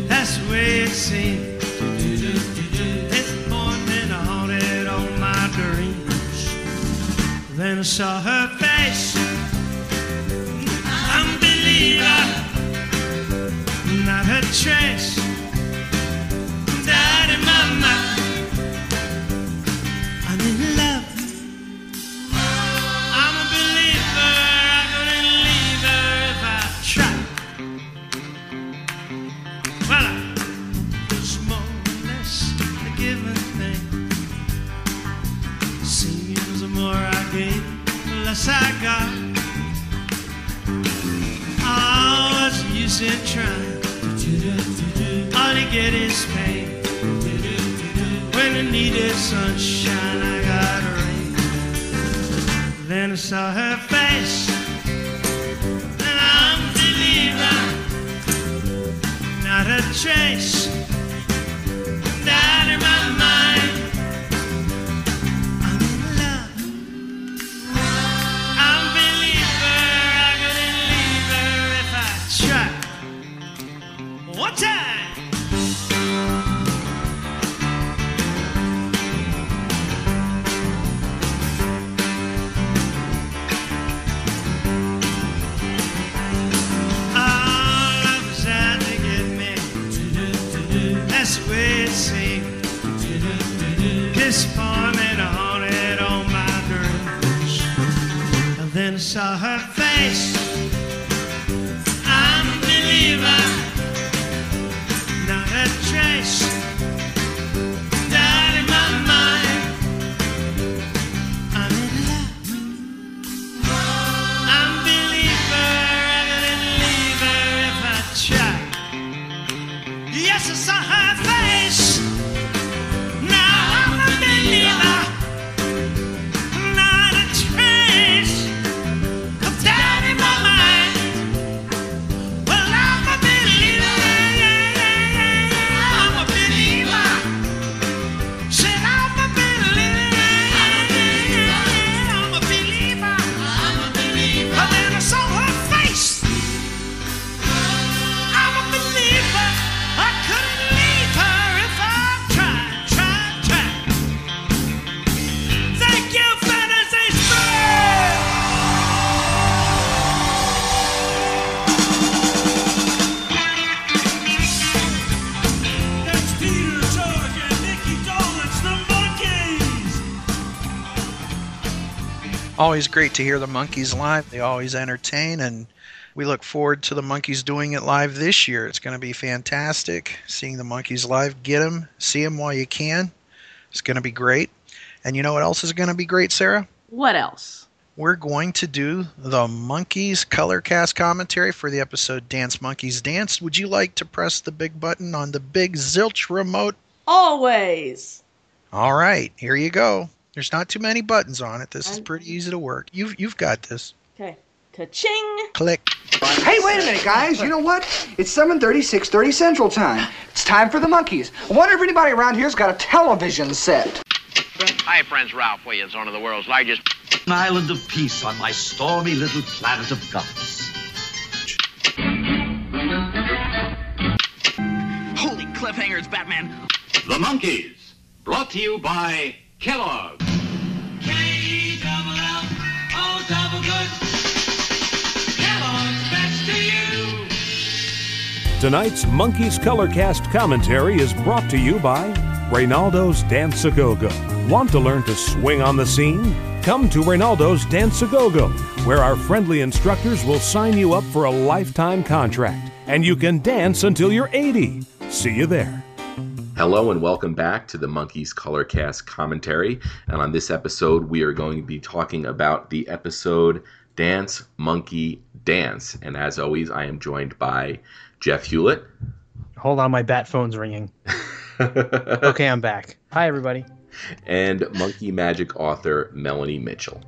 That's the way it seemed. Disappointment haunted my dreams. Then I saw her face. Unbeliever. Not her trace. Always great to hear the Monkees live. They always entertain, and we look forward to the Monkees doing it live this year. It's going to be fantastic seeing the Monkees live. Get them, see them while you can. It's going to be great. And you know what else is going to be great, Sarah? What else? We're going to do the Monkees color cast commentary for the episode Dance Monkees Dance. Would you like to press the big button on the big zilch remote? Always. All right, here you go. There's not too many buttons on it. This is pretty easy to work. You've you've got this. Okay. Ka-ching. Click. Hey, wait a minute, guys. You know what? It's 7.30, 6.30 Central Time. It's time for the Monkees. I wonder if anybody around here's got a television set. Hi, friends. Ralph Williams, one of the world's largest. An island of peace on my stormy little planet of guts. Holy cliffhangers, Batman. The Monkees, brought to you by Kellogg. Oh, double good. Kellogg's best to you. Tonight's Monkees Colorcast commentary is brought to you by Reynaldo's Dance a Go. Want to learn to swing on the scene? Come to Reynaldo's Dance a Go, where our friendly instructors will sign you up for a lifetime contract, and you can dance until you're 80. See you there. Hello and welcome back to the Monkees Colorcast commentary. And on this episode, we are going to be talking about the episode Dance Monkee Dance. And as always, I am joined by Jeff Hewlett. Hold on, my bat phone's ringing. okay, I'm back. Hi, everybody. And Monkee Magic author Melanie Mitchell.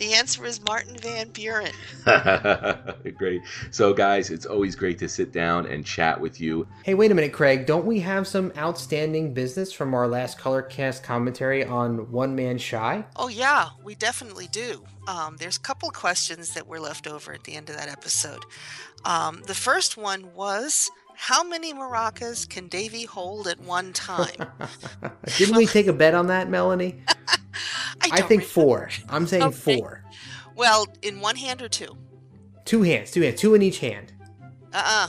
The answer is Martin Van Buren. great. So, guys, it's always great to sit down and chat with you. Hey, wait a minute, Craig. Don't we have some outstanding business from our last Colorcast commentary on One Man Shy? Oh, yeah, we definitely do. Um, there's a couple questions that were left over at the end of that episode. Um, the first one was How many maracas can Davy hold at one time? Didn't we take a bet on that, Melanie? I, think four. I'm saying Okay. four. well, in one hand or two? Two hands, two hands, two in each hand. Uh uh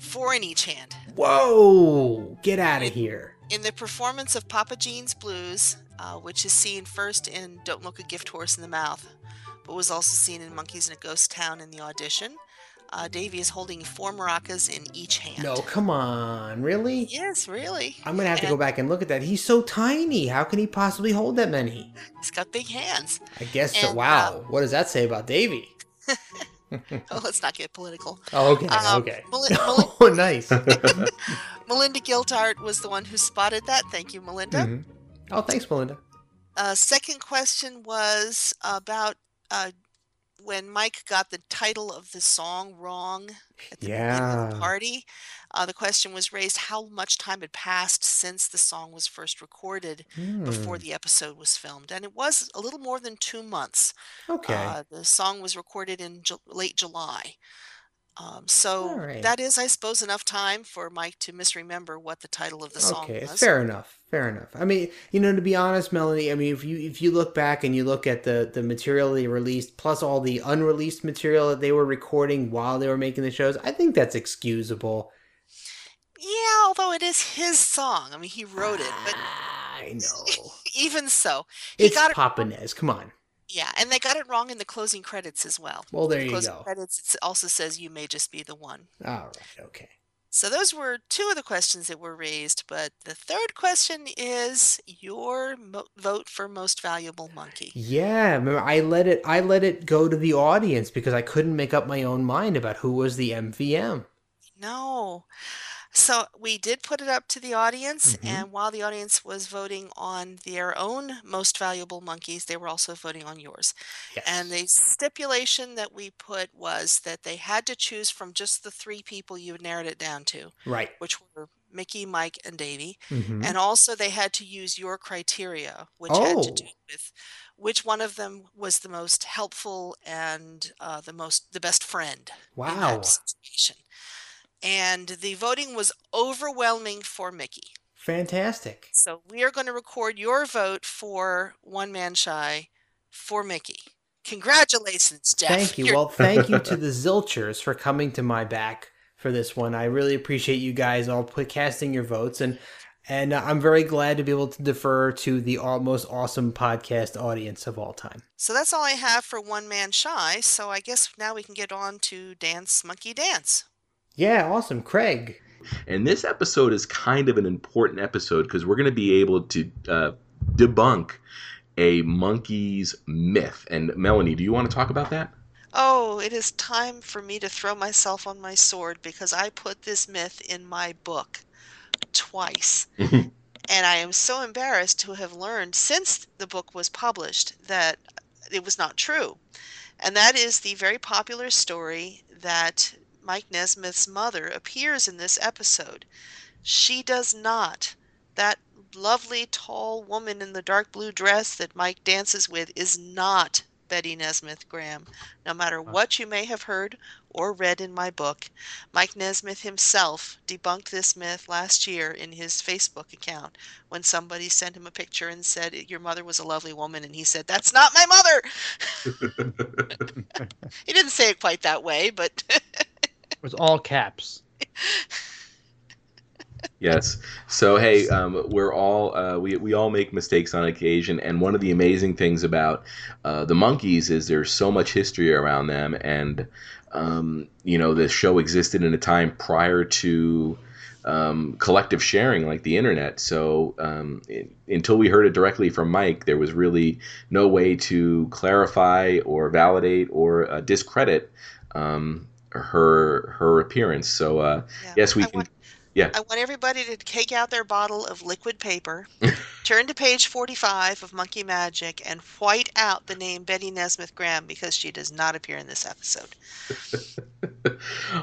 Four in each hand. Whoa! Get out of here. In the performance of Papa Gene's Blues, uh, which is seen first in Don't Look a Gift Horse in the Mouth, but was also seen in Monkees in a Ghost Town in the audition, uh, Davy is holding four maracas in each hand. No, come on. Really? Yes, really. I'm going to have to go back and look at that. He's so tiny. How can he possibly hold that many? He's got big hands. I guess so. And, Wow. what does that say about Davy? Oh, let's not get political. Oh, okay. Um, okay. Mel- Mel- Oh, nice. Melinda Giltart was the one who spotted that. Thank you, Melinda. Mhm. Oh, thanks, Melinda. Uh, second question was about uh, when Mike got the title of the song wrong at the beginning of Yeah. the party. Uh, the question was raised how much time had passed since the song was first recorded before Hmm. the episode was filmed. And it was a little more than two months. Okay. Uh, the song was recorded in Ju- late July. Um, so All right. that is, I suppose, enough time for Mike to misremember what the title of the song Okay, was. fair enough. Fair enough. I mean, you know, to be honest, Melanie, I mean, if you if you look back and you look at the the material they released plus all the unreleased material that they were recording while they were making the shows, I think that's excusable. Yeah, although it is his song. I mean, he wrote it, but I know. even so, he It's got it. Papa Nez. Come on. Yeah, and they got it wrong in the closing credits as well. Well, there the you closing go. Credits it also says you may just be the one. All right. Okay. So those were two of the questions that were raised, but the third question is your mo- vote for most valuable Monkee. Yeah, remember I let it I let it go to the audience because I couldn't make up my own mind about who was the MVM. No. So we did put it up to the audience, Mhm. and while the audience was voting on their own most valuable Monkees, they were also voting on yours. And the stipulation that we put was that they had to choose from just the three people you narrowed it down to, Right. which were Mickey, Mike, and Davy. Mhm. And also they had to use your criteria, which had to Oh. do with which one of them was the most helpful and uh, the most the best friend in Wow. And the voting was overwhelming for Mickey. Fantastic. So we are going to record your vote for One Man Shy for Mickey. Congratulations, Jeff. Thank you. You're- Well, thank you to the Zilchers for coming to my back for this one. I really appreciate you guys all put casting your votes and and uh, I'm very glad to be able to defer to the all, most awesome podcast audience of all time. So that's all I have for One Man Shy. So I guess now we can get on to Dance Monkee Dance. Yeah, awesome, Craig. And this episode is kind of an important episode because we're going to be able to uh, debunk a Monkees myth. And Melanie, do you want to talk about that? Oh, it is time for me to throw myself on my sword because I put this myth in my book twice. and I am so embarrassed to have learned since the book was published that it was not true. And that is the very popular story that Mike Nesmith's mother appears in this episode. She does not. That lovely, tall woman in the dark blue dress that Mike dances with is not Betty Nesmith Graham. No matter what you may have heard or read in my book, Mike Nesmith himself debunked this myth last year in his Facebook account when somebody sent him a picture and said, Your mother was a lovely woman. And he said, That's not my mother. he didn't say it quite that way, but was all caps. Yes. So hey, um, we're all uh, we we all make mistakes on occasion, and one of the amazing things about uh, the Monkees is there's so much history around them, and um, you know the show existed in a time prior to um, collective sharing like the internet. So um, i until we heard it directly from Mike, there was really no way to clarify or validate or uh, discredit um, her her appearance. So uh, yes, we can. yeah. I want everybody to take out their bottle of liquid paper, turn to page 45 of Monkee Magic, and white out the name Betty Nesmith Graham because she does not appear in this episode.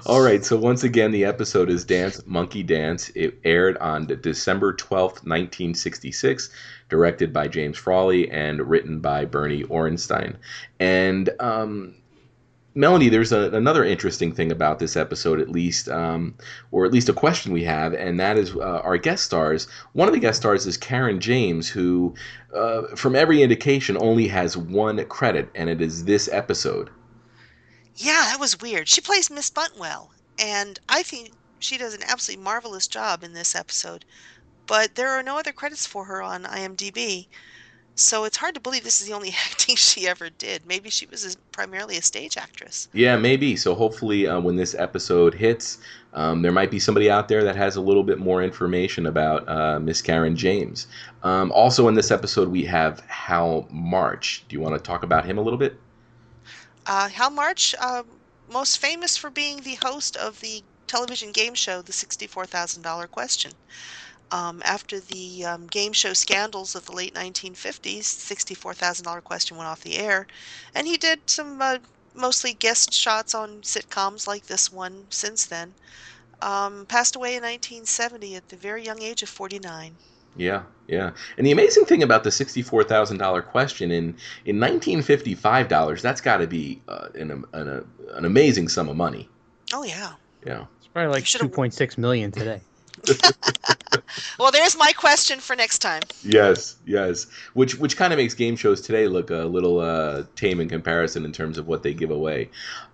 All right, so once again, the episode is Dance Monkee Dance. It aired on December 12th, 1966, directed by James Frawley and written by Bernie Orenstein. And um, Melanie, there's a, another interesting thing about this episode, at least, um, or at least a question we have, and that is uh, our guest stars. One of the guest stars is Karen James, who, uh, from every indication, only has one credit, and it is this episode. Yeah, that was weird. She plays Miss Buntwell, and I think she does an absolutely marvelous job in this episode. But there are no other credits for her on IMDb. So it's hard to believe this is the only acting she ever did. Maybe she was a, primarily a stage actress. Yeah, maybe. So hopefully, uh, when this episode hits, um, there might be somebody out there that has a little bit more information about uh, Miss Karen James. Um, also, in this episode, we have Hal March. Do you want to talk about him a little bit? Uh, Hal March, uh, most famous for being the host of the television game show, The $64,000 Question. Um, after the um, game show scandals of the late 1950s, $64,000 Question went off the air, and he did some uh, mostly guest shots on sitcoms like this one since then. Um, passed away in 1970 at the very young age of 49. Yeah, yeah. And the amazing thing about the sixty-four thousand dollar question in in nineteen fifty-five dollars, that's got to be uh, an, an an amazing sum of money. Oh, yeah. Yeah. It's probably like two point six million today. Well, there's my question for next time. Yes, yes. Which which kind of makes game shows today look a little uh, tame in comparison in terms of what they give away.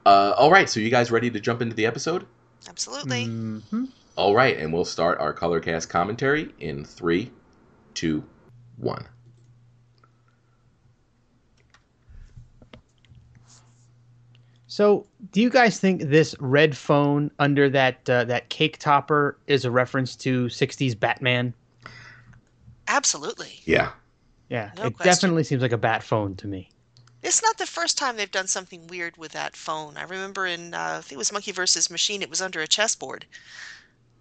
Uh, all right, so you guys ready to jump into the episode? Absolutely. Mm-hmm. All right, and we'll start our color cast commentary in three, two, one. So, do you guys think this red phone under that uh, that cake topper is a reference to '60s Batman? Absolutely. Yeah. Yeah, No it question. definitely seems like a bat phone to me. It's not the first time they've done something weird with that phone. I remember in, uh, I think it was Monkee versus Machine, it was under a chessboard.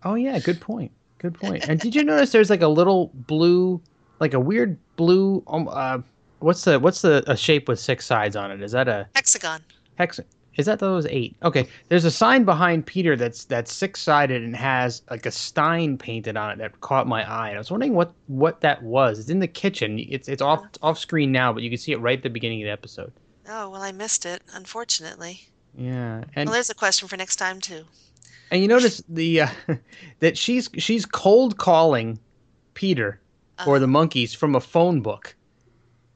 Oh yeah, good point. Good point. And did you notice there's like a little blue, like a weird blue? Um, uh, what's the what's the a shape with six sides on it? Is that a Hexagon. hex? Is that those eight? Okay. There's a sign behind Peter that's that's six sided and has like a Stein painted on it that caught my eye. And I was wondering what what that was. It's in the kitchen. It's it's off off screen now, but you can see it right at the beginning of the episode. Oh, well, I missed it, unfortunately. Yeah. And well, there's a question for next time, too. And you notice the uh, that she's she's cold calling Peter or the Monkees from a phone book.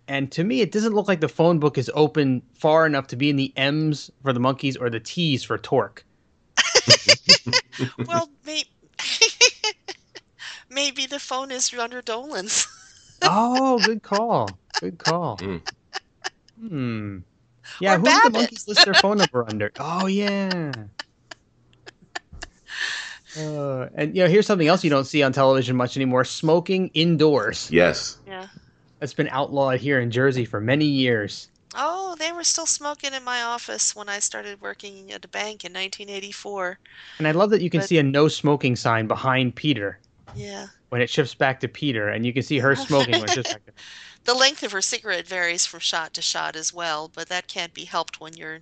And to me, it doesn't look like the phone book is open far enough to be in the M's for the Monkees or the T's for Tork. well, may- maybe the phone is under Dolenz. oh, good call. Good call. Hmm. Yeah, Or who did the Monkees list their phone number under? Oh, yeah. Uh, and you know, here's something else you don't see on television much anymore: smoking indoors. Yes. Yeah. That's been outlawed here in Jersey for many years. Oh, they were still smoking in my office when I started working at a bank in 1984. And I love that you can But- see a no smoking sign behind Peter Yeah. when it shifts back to Peter, and you can see her smoking when it shifts back to The length of her cigarette varies from shot to shot as well, but that can't be helped when you're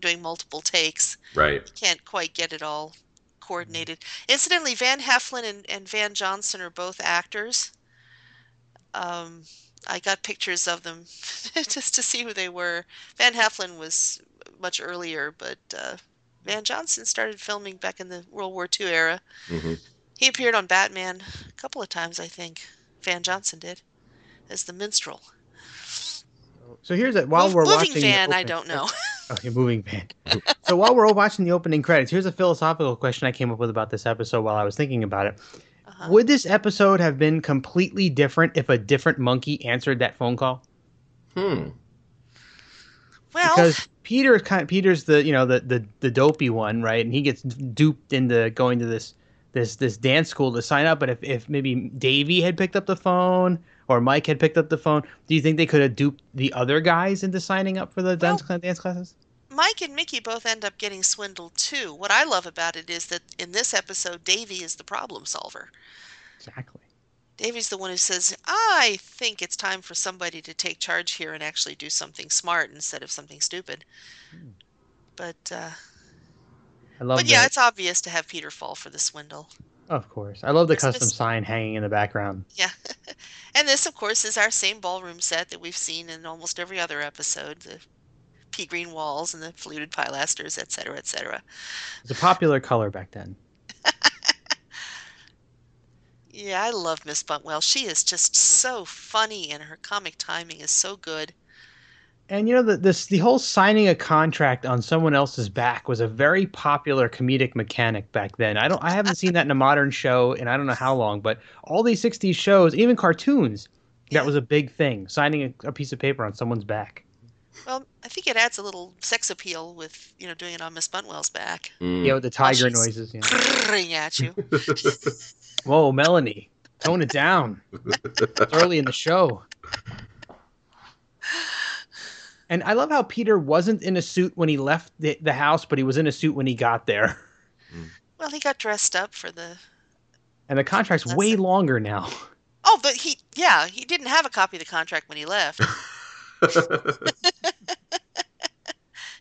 doing multiple takes. Right. You can't quite get it all coordinated. Incidentally, Van Heflin and, and Van Johnson are both actors. Um, I got pictures of them just to see who they were. Van Heflin was much earlier, but uh, Van Johnson started filming back in the World War II era. Mm-hmm. He appeared on Batman a couple of times, I think. Van Johnson did, as the minstrel. So here's it. While Mov- we're moving watching, the van, I don't know. Okay, moving van. so while we're watching the opening credits, here's a philosophical question I came up with about this episode while I was thinking about it. Uh-huh. Would this episode have been completely different if a different Monkee answered that phone call? Hmm. Well, because Peter kind Peter's the you know the, the the dopey one, right? And he gets duped into going to this this this dance school to sign up. But if, if maybe Davey had picked up the phone or Mike had picked up the phone, do you think they could have duped the other guys into signing up for the dance dance classes? Mike and Mickey both end up getting swindled too. What I love about it is that in this episode, Davy is the problem solver. Exactly. Davy's the one who says, I think it's time for somebody to take charge here and actually do something smart instead of something stupid. But, uh, I love. but yeah, it's obvious to have Peter fall for the swindle. of course. I love the Christmas- custom sign hanging in the background. Yeah. and this, of course, is our same ballroom set that we've seen in almost every other episode the pea green walls and the fluted pilasters, et cetera, et cetera. It's a popular color back then. Yeah, I love Miss Buntwell. She is just so funny and her comic timing is so good. And you know the this the whole signing a contract on someone else's back was a very popular comedic mechanic back then. I don't I haven't seen that in a modern show in I don't know how long, but all these 60s shows, even cartoons, that was a big thing, signing a, a piece of paper on someone's back. Well, I think it adds a little sex appeal with you know doing it on Miss Buntwell's back. Mm. Yeah, with the oh, tiger While she's noises. Yeah. grrring at you. Whoa, Melanie, tone it down. It's early in the show. And I love how Peter wasn't in a suit when he left the, the house, but he was in a suit when he got there. Mm. well, he got dressed up for the. And the contract's way longer now. Oh, but he yeah he didn't have a copy of the contract when he left.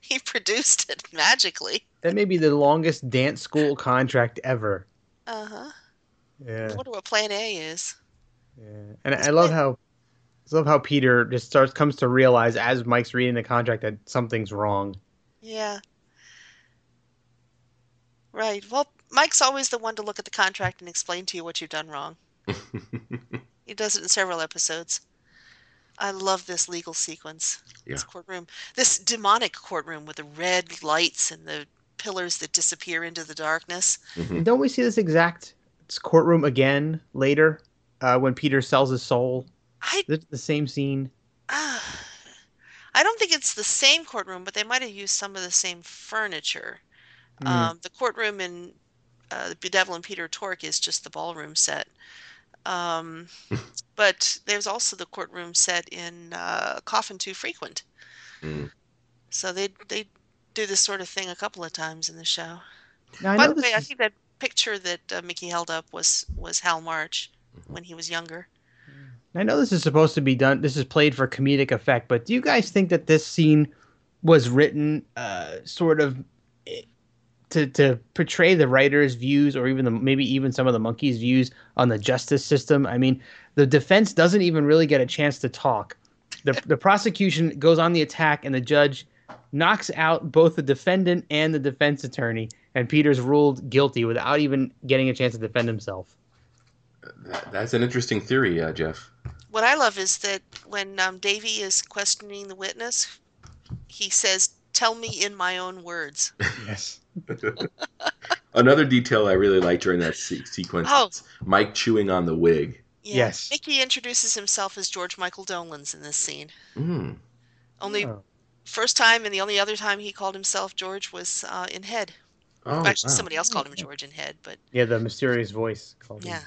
he produced it magically. That may be the longest dance school contract ever. Uh huh. Yeah. I wonder what Plan A is. Yeah, and I love how I love how Peter just starts comes to realize as Mike's reading the contract that something's wrong. Yeah. Right. Well, Mike's always the one to look at the contract and explain to you what you've done wrong. he does it in several episodes. I love this legal sequence. This courtroom. This demonic courtroom with the red lights and the pillars that disappear into the darkness. And don't we see this exact courtroom again later uh, when Peter sells his soul? I the, the same scene. I don't think it's the same courtroom, but they might have used some of the same furniture. Mhm. Um, the courtroom in uh, The Devil and Peter Tork is just the ballroom set. Um, but there's also the courtroom set in uh, Coffin Too Frequent. Mm. So they they do this sort of thing a couple of times in the show. Now, By the this way, I think that picture that uh, Mickey held up was was Hal March when he was younger. I know this is supposed to be done. This is played for comedic effect, but do you guys think that this scene was written uh, sort of eh, to to portray the writer's views, or even the maybe even some of the Monkees' views on the justice system? I mean, the defense doesn't even really get a chance to talk. the The prosecution goes on the attack, and the judge knocks out both the defendant and the defense attorney, and Peter's ruled guilty without even getting a chance to defend himself. That's an interesting theory, uh, Jeff. What I love is that when um, Davy is questioning the witness, he says, "Tell me in my own words." Yes. Another detail I really like during that se- sequence Oh. is Mike chewing on the wig. Yeah. Mickey introduces himself as George Michael Dolenz in this scene. Mm. Only Oh. first time and the only other time he called himself George was uh, in Head. Oh, Actually, wow. somebody else called him George in Head, but Yeah, the mysterious voice called him. yeah.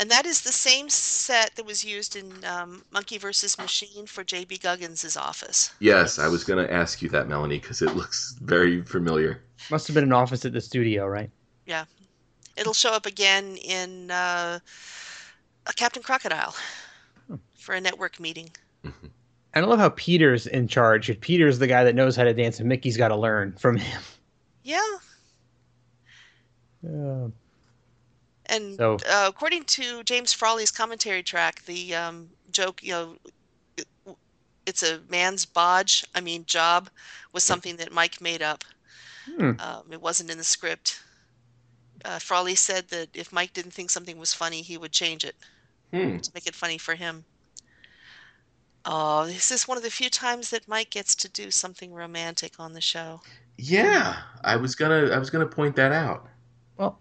Great. And that is the same set that was used in um, Monkee versus Machine for J.B. Guggins' office. Yes, I was going to ask you that, Melanie, because it looks very familiar. Must have been an office at the studio, right? Yeah. It'll show up again in uh, a Captain Crocodile for a network meeting. And I love how Peter's in charge. Peter's the guy that knows how to dance, and Mickey's got to learn from him. Yeah. Uh, And So- uh, according to James Frawley's commentary track, the um, joke, you know, it, it's a man's bodge, I mean, job, was something that Mike made up. Hmm. Um, it wasn't in the script. Uh, Frawley said that if Mike didn't think something was funny, he would change it Hmm. to make it funny for him. Oh, this is one of the few times that Mike gets to do something romantic on the show. Yeah, I was gonna I was gonna point that out. Well,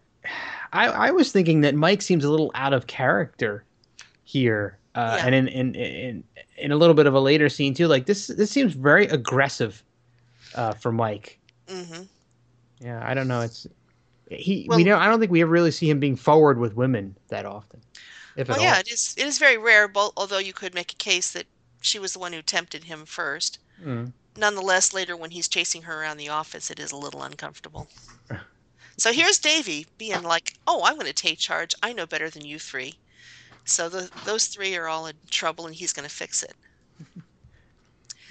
I, I was thinking that Mike seems a little out of character here, uh, and in, in in in a little bit of a later scene too. Like this, this seems very aggressive uh, for Mike. hmm Yeah, I don't know. It's he. Well- we don't. I don't think we ever really see him being forward with women that often, if Well, at yeah, all. it is. It is very rare, bo- although you could make a case that she was the one who tempted him first. Mm. Nonetheless, later when he's chasing her around the office, it is a little uncomfortable. so here's Davy being like, "Oh, I'm going to take charge. I know better than you three. So the, those three are all in trouble, and he's going to fix it.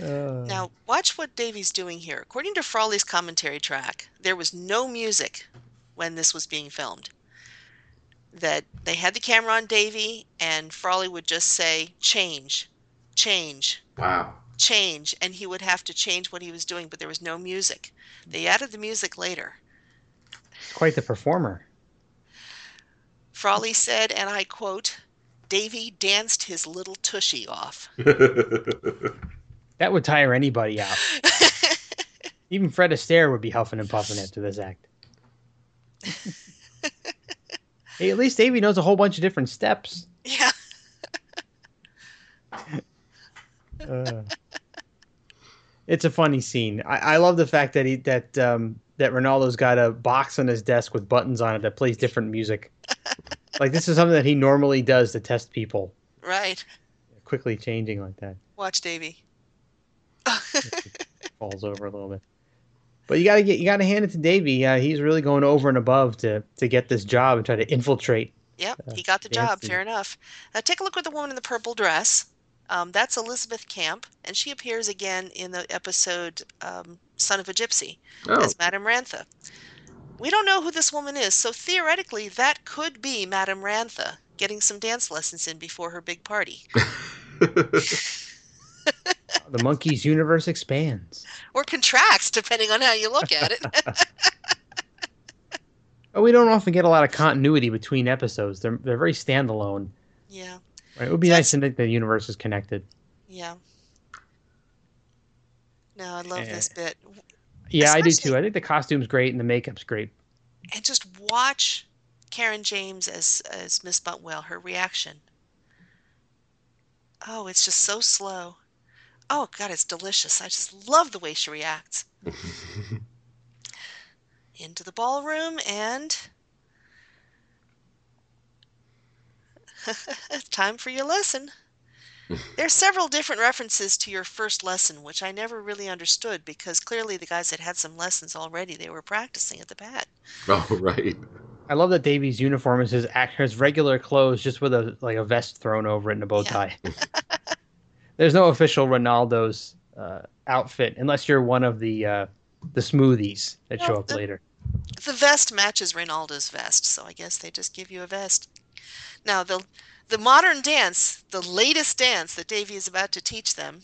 Uh, Now, watch what Davy's doing here. According to Frawley's commentary track, there was no music when this was being filmed. That they had the camera on Davy, and Frawley would just say, change, change, Wow. change, and he would have to change what he was doing, but there was no music. They added the music later. Quite the performer. Frawley said, and I quote, Davy danced his little tushy off. That would tire anybody out. Even Fred Astaire would be huffing and puffing after this act. hey, at least Davey knows a whole bunch of different steps. Yeah. Uh, it's a funny scene. I, I love the fact that he that um, that Ronaldo's got a box on his desk with buttons on it that plays different music. like this is something that he normally does to test people, Right. quickly changing like that. Watch Davy. falls over a little bit. But you gotta get you gotta hand it to Davey. Uh, he's really going over and above to to get this job and try to infiltrate. Yep, Uh, he got the job. Fair enough. Now take a look at the woman in the purple dress. Um, that's Elizabeth Camp, and she appears again in the episode um, "Son of a Gypsy" Oh. as Madame Rantha. We don't know who this woman is, so theoretically, that could be Madame Rantha getting some dance lessons in before her big party, The Monkees' universe expands. or contracts, depending on how you look at it. We don't often get a lot of continuity between episodes. They're they're very standalone. yeah, Right? It would be nice to think the universe is connected. yeah. No, I love this eh. bit. Yeah, I do too. I think the costume's great and the makeup's great. and just watch Karen James as as Miss Buntwell, her reaction. Oh, it's just so slow. Oh God, it's delicious. I just love the way she reacts. Into the ballroom and time for your lesson. There's several different references to your first lesson, which I never really understood because clearly the guys had had some lessons already. They were practicing at the pad. oh, right. I love that Davy's uniform is his his regular clothes just with a like a vest thrown over it and a bow tie. There's no official Ronaldo's uh, outfit unless you're one of the uh, the smoothies that show Well, up the- later. The vest matches Ronaldo's vest, so I guess they just give you a vest. Now the the modern dance, the latest dance that Davy is about to teach them,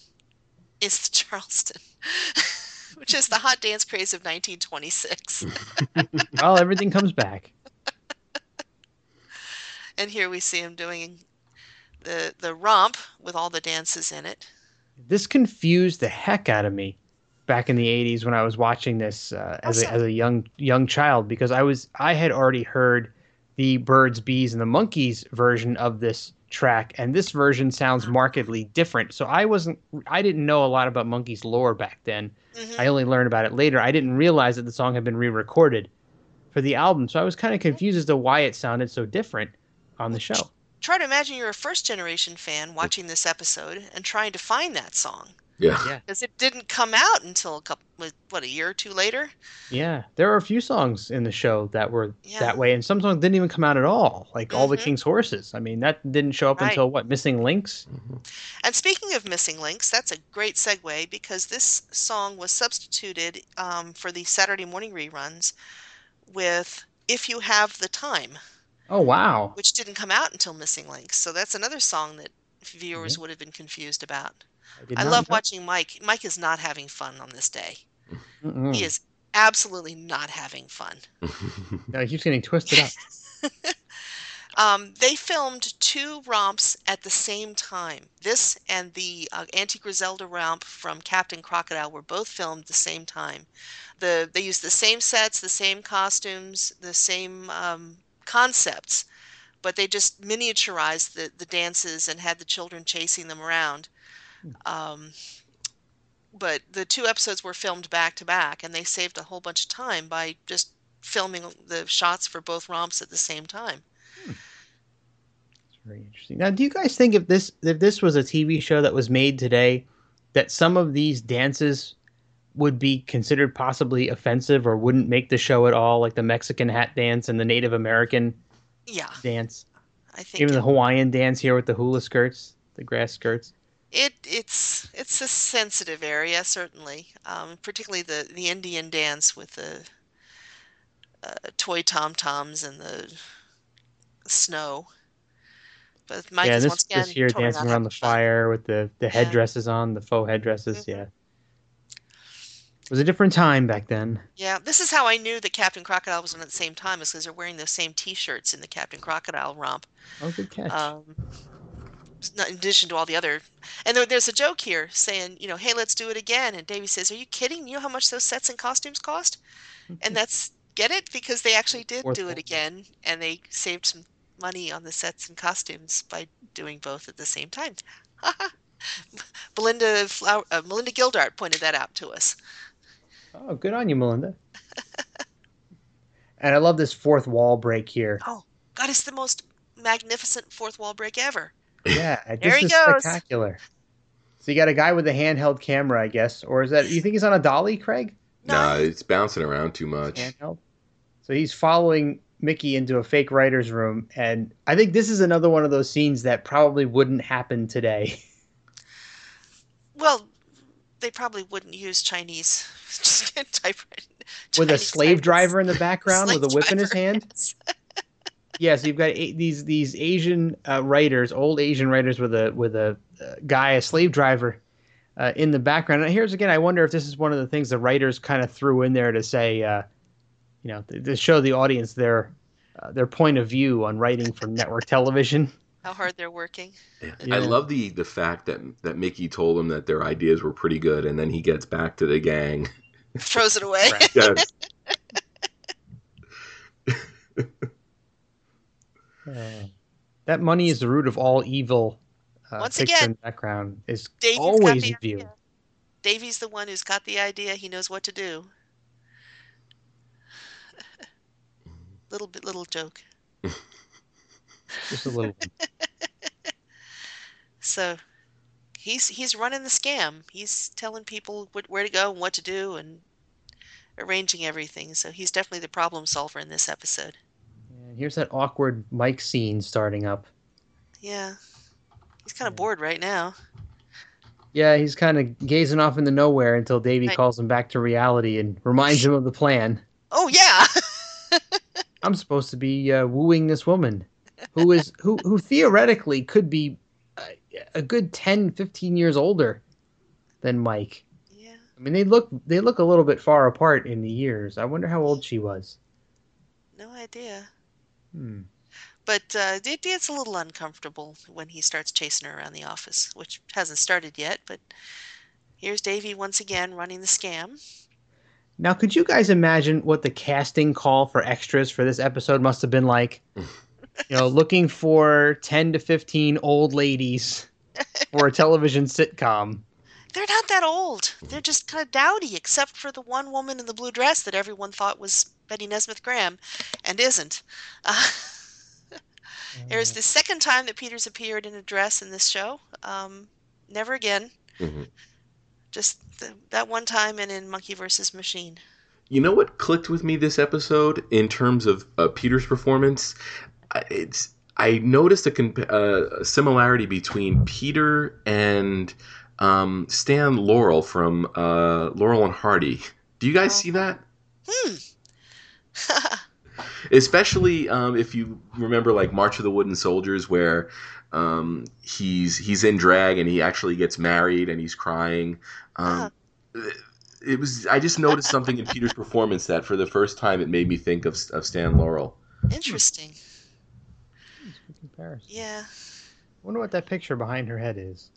is the Charleston, which is the hot dance craze of 1926. well, everything comes back. and here we see him doing the the romp with all the dances in it. This confused the heck out of me back in the 80s when I was watching this uh, as a, as a young young child because I was I had already heard the birds, bees, and the Monkees version of this track, and this version sounds markedly different. So I wasn't I didn't know a lot about Monkees lore back then. Mm-hmm. I only learned about it later. I didn't realize that the song had been re-recorded for the album, so I was kind of confused as to why it sounded so different on the show. Try to imagine you're a first generation fan watching this episode and trying to find that song Yeah. Yeah. because it didn't come out until a couple what a year or two later. Yeah, there are a few songs in the show that were Yeah. that way, and some songs didn't even come out at all. Like "All the Mhm. King's Horses." I mean, that didn't show up Right. until what? "Missing Links." And speaking of missing links, that's a great segue because this song was substituted um, for the Saturday morning reruns with If You Have the Time, Oh wow! which didn't come out until Missing Links. So that's another song that viewers would have been confused about. I, I love know- watching Mike. Mike is not having fun on this day. Mm-mm. He is absolutely not having fun. No, he keeps getting twisted up. Um, they filmed two romps at the same time. This and the uh, Auntie Griselda romp from Captain Crocodile were both filmed at the same time. The they used the same sets, the same costumes, the same um, concepts, but they just miniaturized the the dances and had the children chasing them around. Um, but the two episodes were filmed back to back, and they saved a whole bunch of time by just filming the shots for both romps at the same time. It's very interesting. Now, do you guys think if this if this was a TV show that was made today, that some of these dances would be considered possibly offensive or wouldn't make the show at all, like the Mexican hat dance and the Native American Yeah, dance, I think even the Hawaiian dance here with the hula skirts, the grass skirts? It it's it's a sensitive area certainly, um, particularly the the Indian dance with the uh, toy tom toms and the snow. But Mike yeah, is this once again this here totally dancing around the fun. fire with the the headdresses on, the faux headdresses. Yeah, It was a different time back then. Yeah, this is how I knew that Captain Crocodile was on at the same time, is because they're wearing those same T-shirts in the Captain Crocodile romp. Oh, good catch. Um, in addition to all the other, and there, there's a joke here saying, you know, hey, let's do it again. And Davey says, "Are you kidding? You know how much those sets and costumes cost?" and that's get it because they actually did do it again, and they saved some money on the sets and costumes by doing both at the same time. Belinda Flower, uh, Melinda Gildart pointed that out to us. Oh, good on you, Melinda. and I love this fourth wall break here. Oh, God, it's the most magnificent fourth wall break ever. Yeah, There this he is goes. spectacular. So you got a guy with a handheld camera, I guess, or is that? You think he's on a dolly, Craig? No, it's bouncing around too much. Handheld. So he's following Mickey into a fake writer's room, and I think this is another one of those scenes that probably wouldn't happen today. Well, they probably wouldn't use Chinese typewriting. with a slave typers. driver in the background with a whip in his driver, hand. Yeah, so you've got a- these these Asian uh, writers, old Asian writers with a with a uh, guy, a slave driver, uh, in the background. And here's again, I wonder if this is one of the things the writers kind of threw in there to say, uh, you know, to, to show the audience their uh, their point of view on writing for network television. How hard they're working. I Yeah. love the the fact that that Mickey told them that their ideas were pretty good, and then he gets back to the gang. Throws it away. yes. Uh, that money is the root of all evil. Uh, Once again, in background is Davey's always view. idea. Davey's the one who's got the idea. He knows what to do. little bit, little joke. Just a little. So he's he's running the scam. He's telling people what, where to go and what to do and arranging everything. So he's definitely the problem solver in this episode. And here's that awkward mic scene starting up. Yeah, he's kind of bored right now. Yeah, he's kind of gazing off into nowhere until Davy Right. calls him back to reality and reminds him of the plan. Oh yeah, I'm supposed to be uh, wooing this woman who is who who theoretically could be uh, a good 10, 15 years older than Mike. Yeah. I mean, they look they look a little bit far apart in the years. I wonder how old she was. no idea. Hmm. But uh, it gets a little uncomfortable when he starts chasing her around the office, which hasn't started yet. But here's Davy once again running the scam. Now, could you guys imagine what the casting call for extras for this episode must have been like? you know, looking for 10 to 15 old ladies for a television sitcom. They're not that old. They're just kind of dowdy, except for the one woman in the blue dress that everyone thought was Betty Nesmith Graham, and isn't. Uh, there's the second time that Peters appeared in a dress in this show. Um, never again. Mhm. Just the, that one time, and in Monkees versus Machine. You know what clicked with me this episode in terms of uh, Peter's performance? I- It's I noticed a, comp- uh, a similarity between Peter and um, Stan Laurel from uh, Laurel and Hardy. Do you guys see that? Hmm. Especially um, if you remember, like March of the Wooden Soldiers, where um, he's he's in drag and he actually gets married and he's crying. Um, it was I just noticed something in Peter's performance that for the first time it made me think of of Stan Laurel. Interesting. Comparison. Yeah. wonder what that picture behind her head is.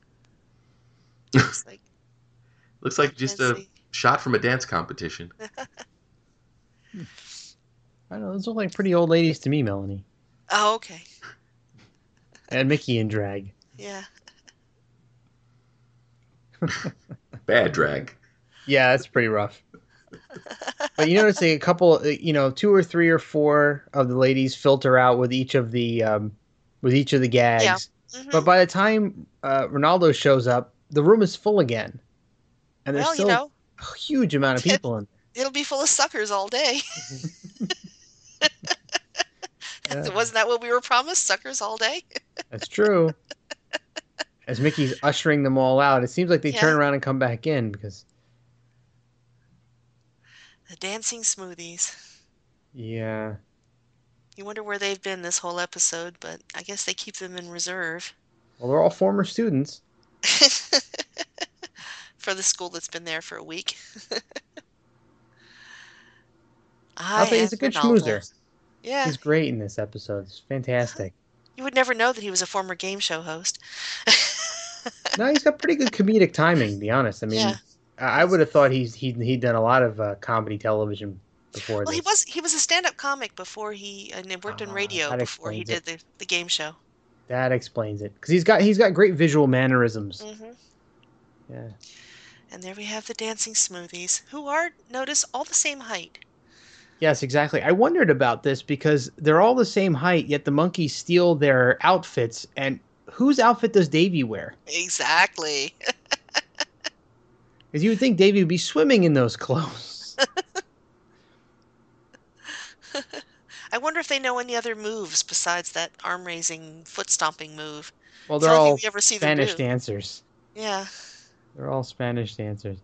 Looks like Looks like just a shot from a dance competition. I don't know. Those look like pretty old ladies to me, Melanie. Oh, okay. And Mickey in drag. Yeah. Bad drag. Yeah, that's pretty rough. but you notice a couple, uh, you know, two or three or four of the ladies filter out with each of the um, with each of the gags. Yeah. Mm-hmm. But by the time uh, Ronaldo shows up, the room is full again, and there's Well, you know. a huge amount of people in. It'll be full of suckers all day. Yeah. Wasn't that what we were promised? Suckers all day? That's true. As Mickey's ushering them all out, it seems like they turn around and come back in because, The dancing smoothies. yeah, You wonder where they've been this whole episode, but I guess they keep them in reserve well, they're all former students. for the school that's been there for a week. I I'll say he's a good schmoozer. Yeah, He's great in this episode. It's fantastic. you would never know that he was a former game show host. no, he's got pretty good comedic timing. To be honest, I mean, Yeah. I would have thought he's he he'd done a lot of uh, comedy television before Well, this. he was he was a stand-up comic before he and he worked in radio Ah, before he explains did the, the game show. That explains it because he's got he's got great visual mannerisms. hmm Yeah. And there we have the dancing smoothies, who are notice all the same height. Yes, exactly. I wondered about this because they're all the same height, yet the Monkees steal their outfits. And whose outfit does Davy wear? Exactly. Because you would think Davy would be swimming in those clothes. I wonder if they know any other moves besides that arm-raising, foot-stomping move. Well, they're all we ever see Spanish dancers. Yeah. They're all Spanish dancers.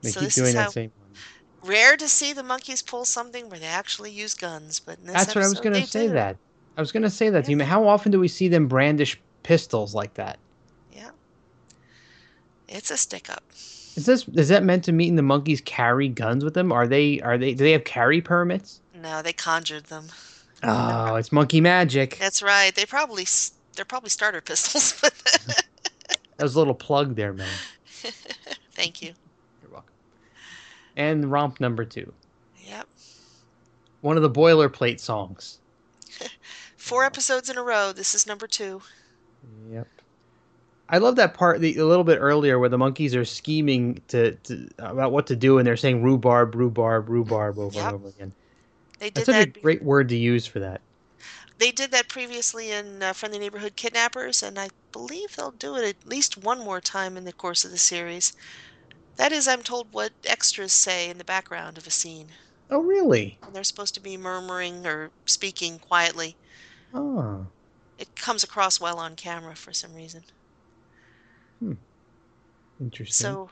They So keep doing that how- same. Rare to see the Monkees pull something where they actually use guns, but in this That's what I was going to say. do. That I was going to say that to you. How often do we see them brandish pistols like that? Yeah. It's a stick-up. Is this is that meant to mean the Monkees carry guns with them? Are they are they do they have carry permits? No, they conjured them. Oh, it's Monkee Magic. That's right. They probably they're probably starter pistols. That was a little plug there, man. Thank you. And romp number two, Yep. one of the boilerplate songs. Four episodes in a row. This is number two. Yep. I love that part the, a little bit earlier where the Monkees are scheming to, to about what to do and they're saying rhubarb, rhubarb, rhubarb over Yep. and over again. They did That's such that. a great word to use for that. They did that previously in uh, Friendly Neighborhood Kidnappers, and I believe they'll do it at least one more time in the course of the series. That is, I'm told, what extras say in the background of a scene. Oh, really? And they're supposed to be murmuring or speaking quietly. Oh, It comes across well on camera for some reason. Hmm. interesting. So,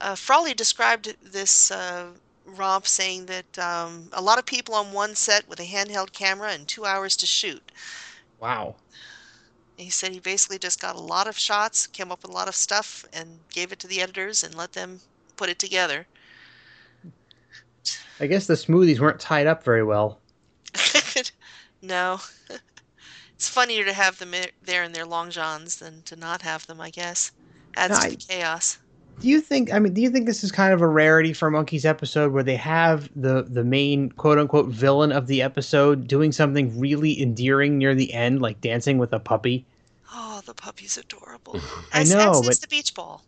uh, Frawley described this uh, romp saying that um, a lot of people on one set with a handheld camera and two hours to shoot. wow. He said he basically just got a lot of shots, came up with a lot of stuff, and gave it to the editors and let them put it together. I guess the smoothies weren't tied up very well. No. it's funnier to have them there in their long johns than to not have them, I guess. Adds No, to I- the chaos. Do you think? I mean, do you think this is kind of a rarity for Monkees episode where they have the the main quote unquote villain of the episode doing something really endearing near the end, like dancing with a puppy? Oh, the puppy's adorable. I As, know, as but is the beach ball.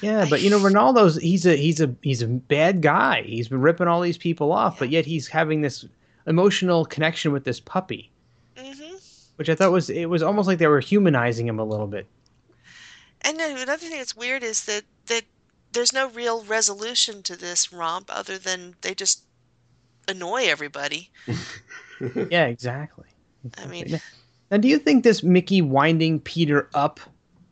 yeah, but you know, Ronaldo's he's a he's a he's a bad guy. He's been ripping all these people off, but yet he's having this emotional connection with this puppy, hmm which I thought was it was almost like they were humanizing him a little bit. And then another thing that's weird is that that there's no real resolution to this romp other than they just annoy everybody. yeah, exactly. I mean, And do you think this Mickey winding Peter up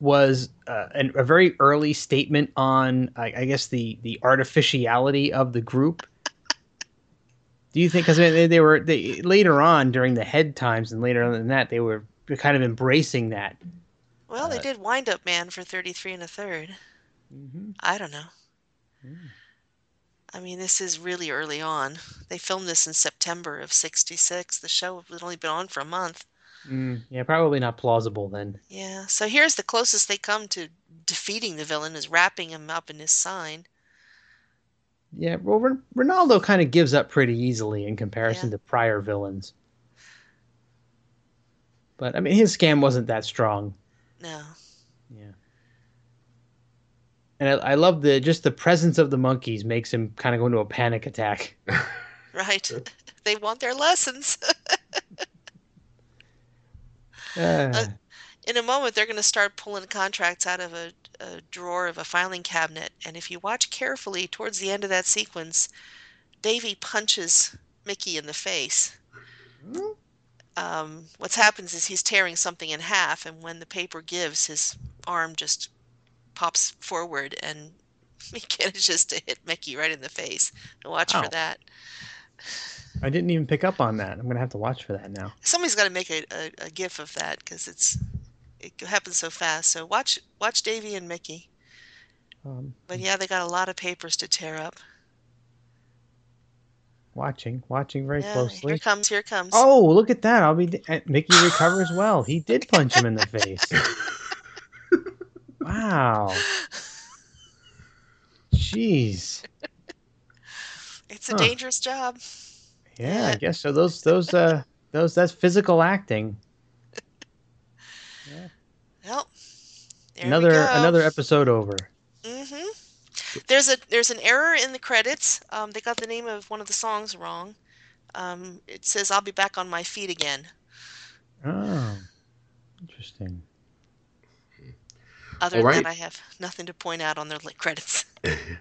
was uh, an, a very early statement on, I, I guess, the the artificiality of the group? Do you think because they, they were they later on during the head times and later on than that they were kind of embracing that? well, they Uh, did Wind Up Man for 33 and a third. I don't know. I mean, this is really early on. They filmed this in September of 66. The show had only been on for a month. Mm, yeah, probably not plausible then. Yeah, so here's the closest they come to defeating the villain is wrapping him up in his sign. Yeah, well, Ron- Ronaldo kind of gives up pretty easily in comparison to prior villains. But I mean, his scam wasn't that strong. No. And I, I love the just the presence of the Monkees makes him kind of go into a panic attack. Right? they want their lessons. Uh, in a moment, they're going to start pulling contracts out of a, a drawer of a filing cabinet. And if you watch carefully towards the end of that sequence, Davy punches Mickey in the face. Um, what's happens is he's tearing something in half, and when the paper gives, his arm just pops forward and he manages to hit Mickey right in the face. Watch Ow. for that. I didn't even pick up on that. I'm gonna have to watch for that now. Somebody's got to make a, a, a gif of that because it's it happens so fast. So watch watch Davy and Mickey. Um, But yeah, they got a lot of papers to tear up. watching, watching very Yeah, closely. here comes, here comes. Oh, look at that! I'll be. uh, Mickey recovers well. He did punch him in the face. Wow. Jeez. It's a Huh. dangerous job. Yeah, I guess so. Those, those, uh, those, that's physical acting. Well, there we another, go. another episode over. Mm-hmm. There's a there's an error in the credits. Um, they got the name of one of the songs wrong. Um, it says "I'll be back on my feet again." Oh, interesting. Other All than right. I have nothing to point out on their credits.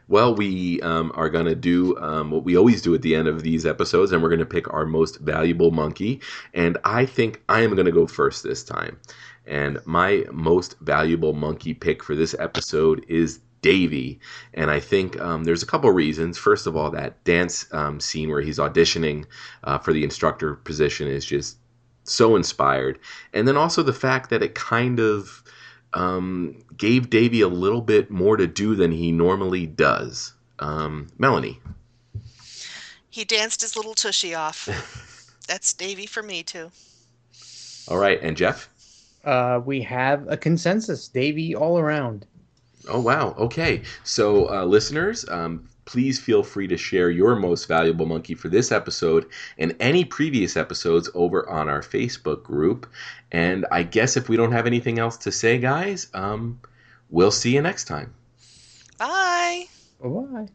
Well, we um, are going to do um, what we always do at the end of these episodes, and we're going to pick our most valuable Monkee. And I think I am going to go first this time. And my most valuable Monkee pick for this episode is Davy. And I think um, there's a couple reasons. First of all, that dance um, scene where he's auditioning uh, for the instructor position is just so inspired. And then also the fact that it kind of um, gave Davy a little bit more to do than he normally does. Um, Melanie. He danced his little tushy off. That's Davy for me too. All right, and Jeff. Uh, we have a consensus. Davy all around. Oh wow. Okay. So uh, listeners, um, please feel free to share your most valuable Monkee for this episode and any previous episodes over on our Facebook group. And I guess if we don't have anything else to say, guys, um, we'll see you next time. Bye. Bye.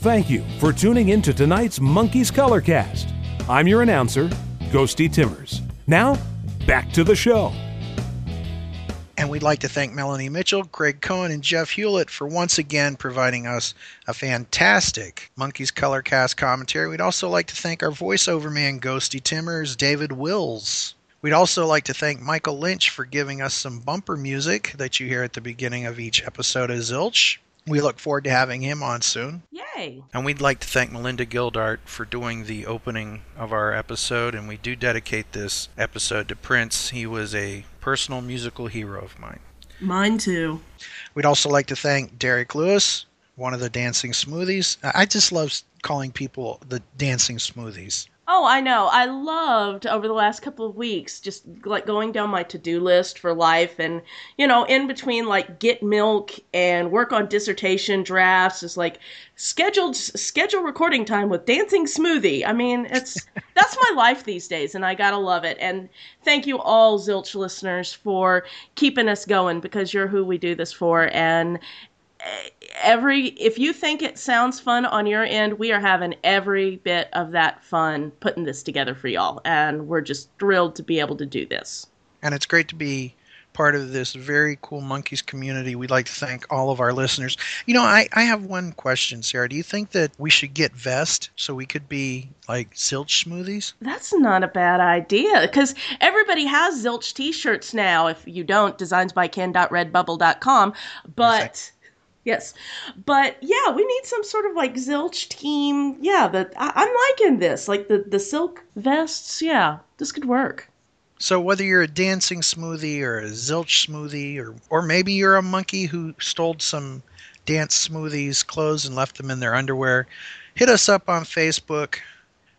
Thank you for tuning in to tonight's Monkees Colorcast. I'm your announcer, Ghosty Timmers. Now, back to the show. And we'd like to thank Melanie Mitchell, Greg Cohen, and Jeff Hewlett for once again providing us a fantastic Monkees Color Cast commentary. We'd also like to thank our voiceover man, Ghosty Timmers, David Wills. We'd also like to thank Michael Lynch for giving us some bumper music that you hear at the beginning of each episode of Zilch. We look forward to having him on soon. Yay! And we'd like to thank Melinda Gildart for doing the opening of our episode, and we do dedicate this episode to Prince. He was a personal musical hero of mine. Mine too. We'd also like to thank Derek Lewis, one of the Dancing Smoothies. I just love calling people the Dancing Smoothies. Oh, I know. I loved over the last couple of weeks just like going down my to-do list for life and you know, in between like get milk and work on dissertation drafts is like scheduled schedule recording time with dancing smoothie. I mean, it's that's my life these days and I got to love it. And thank you all Zilch listeners for keeping us going because you're who we do this for and every if you think it sounds fun on your end we are having every bit of that fun putting this together for y'all and we're just thrilled to be able to do this And it's great to be part of this very cool Monkees community. We'd like to thank all of our listeners. You know, I, I have one question, Sarah. Do you think that we should get vest so we could be like Zilch smoothies? that's not a bad idea because everybody has zilch t-shirts now if you don't designs by ken.redbubble.com but yes but yeah we need some sort of like zilch team yeah that i'm liking this like the the silk vests yeah this could work So whether you're a dancing smoothie or a zilch smoothie or or maybe you're a Monkee who stole some dance smoothies clothes and left them in their underwear, hit us up on Facebook.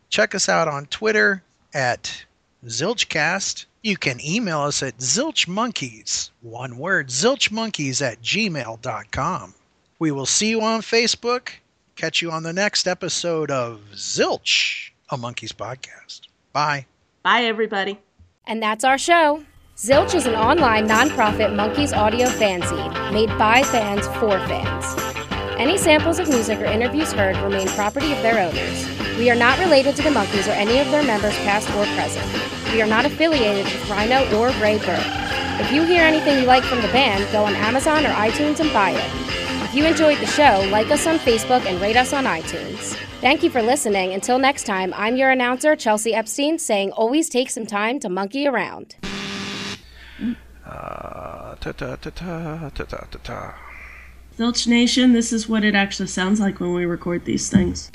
Check us out on Twitter at Zilchcast. You can email us at zilchmonkees, one word, zilchmonkees at gmail.com. We will see you on Facebook. Catch you on the next episode of Zilch, a Monkees podcast. Bye. bye everybody And that's our show. Zilch is an online nonprofit Monkees audio fanzine made by fans for fans. Any samples of music or interviews heard remain property of their owners. We are not related to the Monkees or any of their members, past or present. We are not affiliated with Rhino or Raybert. If you hear anything you like from the band, go on Amazon or iTunes and buy it. If you enjoyed the show, like us on Facebook and rate us on iTunes. Thank you for listening. Until next time, I'm your announcer, Chelsea Epstein, saying always take some time to monkey around. Uh, ta ta ta ta ta ta ta. Zilch Nation, this is what it actually sounds like when we record these things.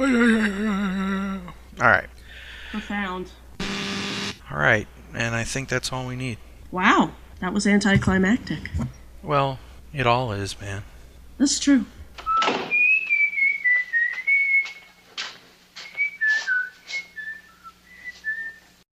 All right. Profound. All right, and I think that's all we need. Wow, that was anticlimactic. Well, it all is, man. That's true.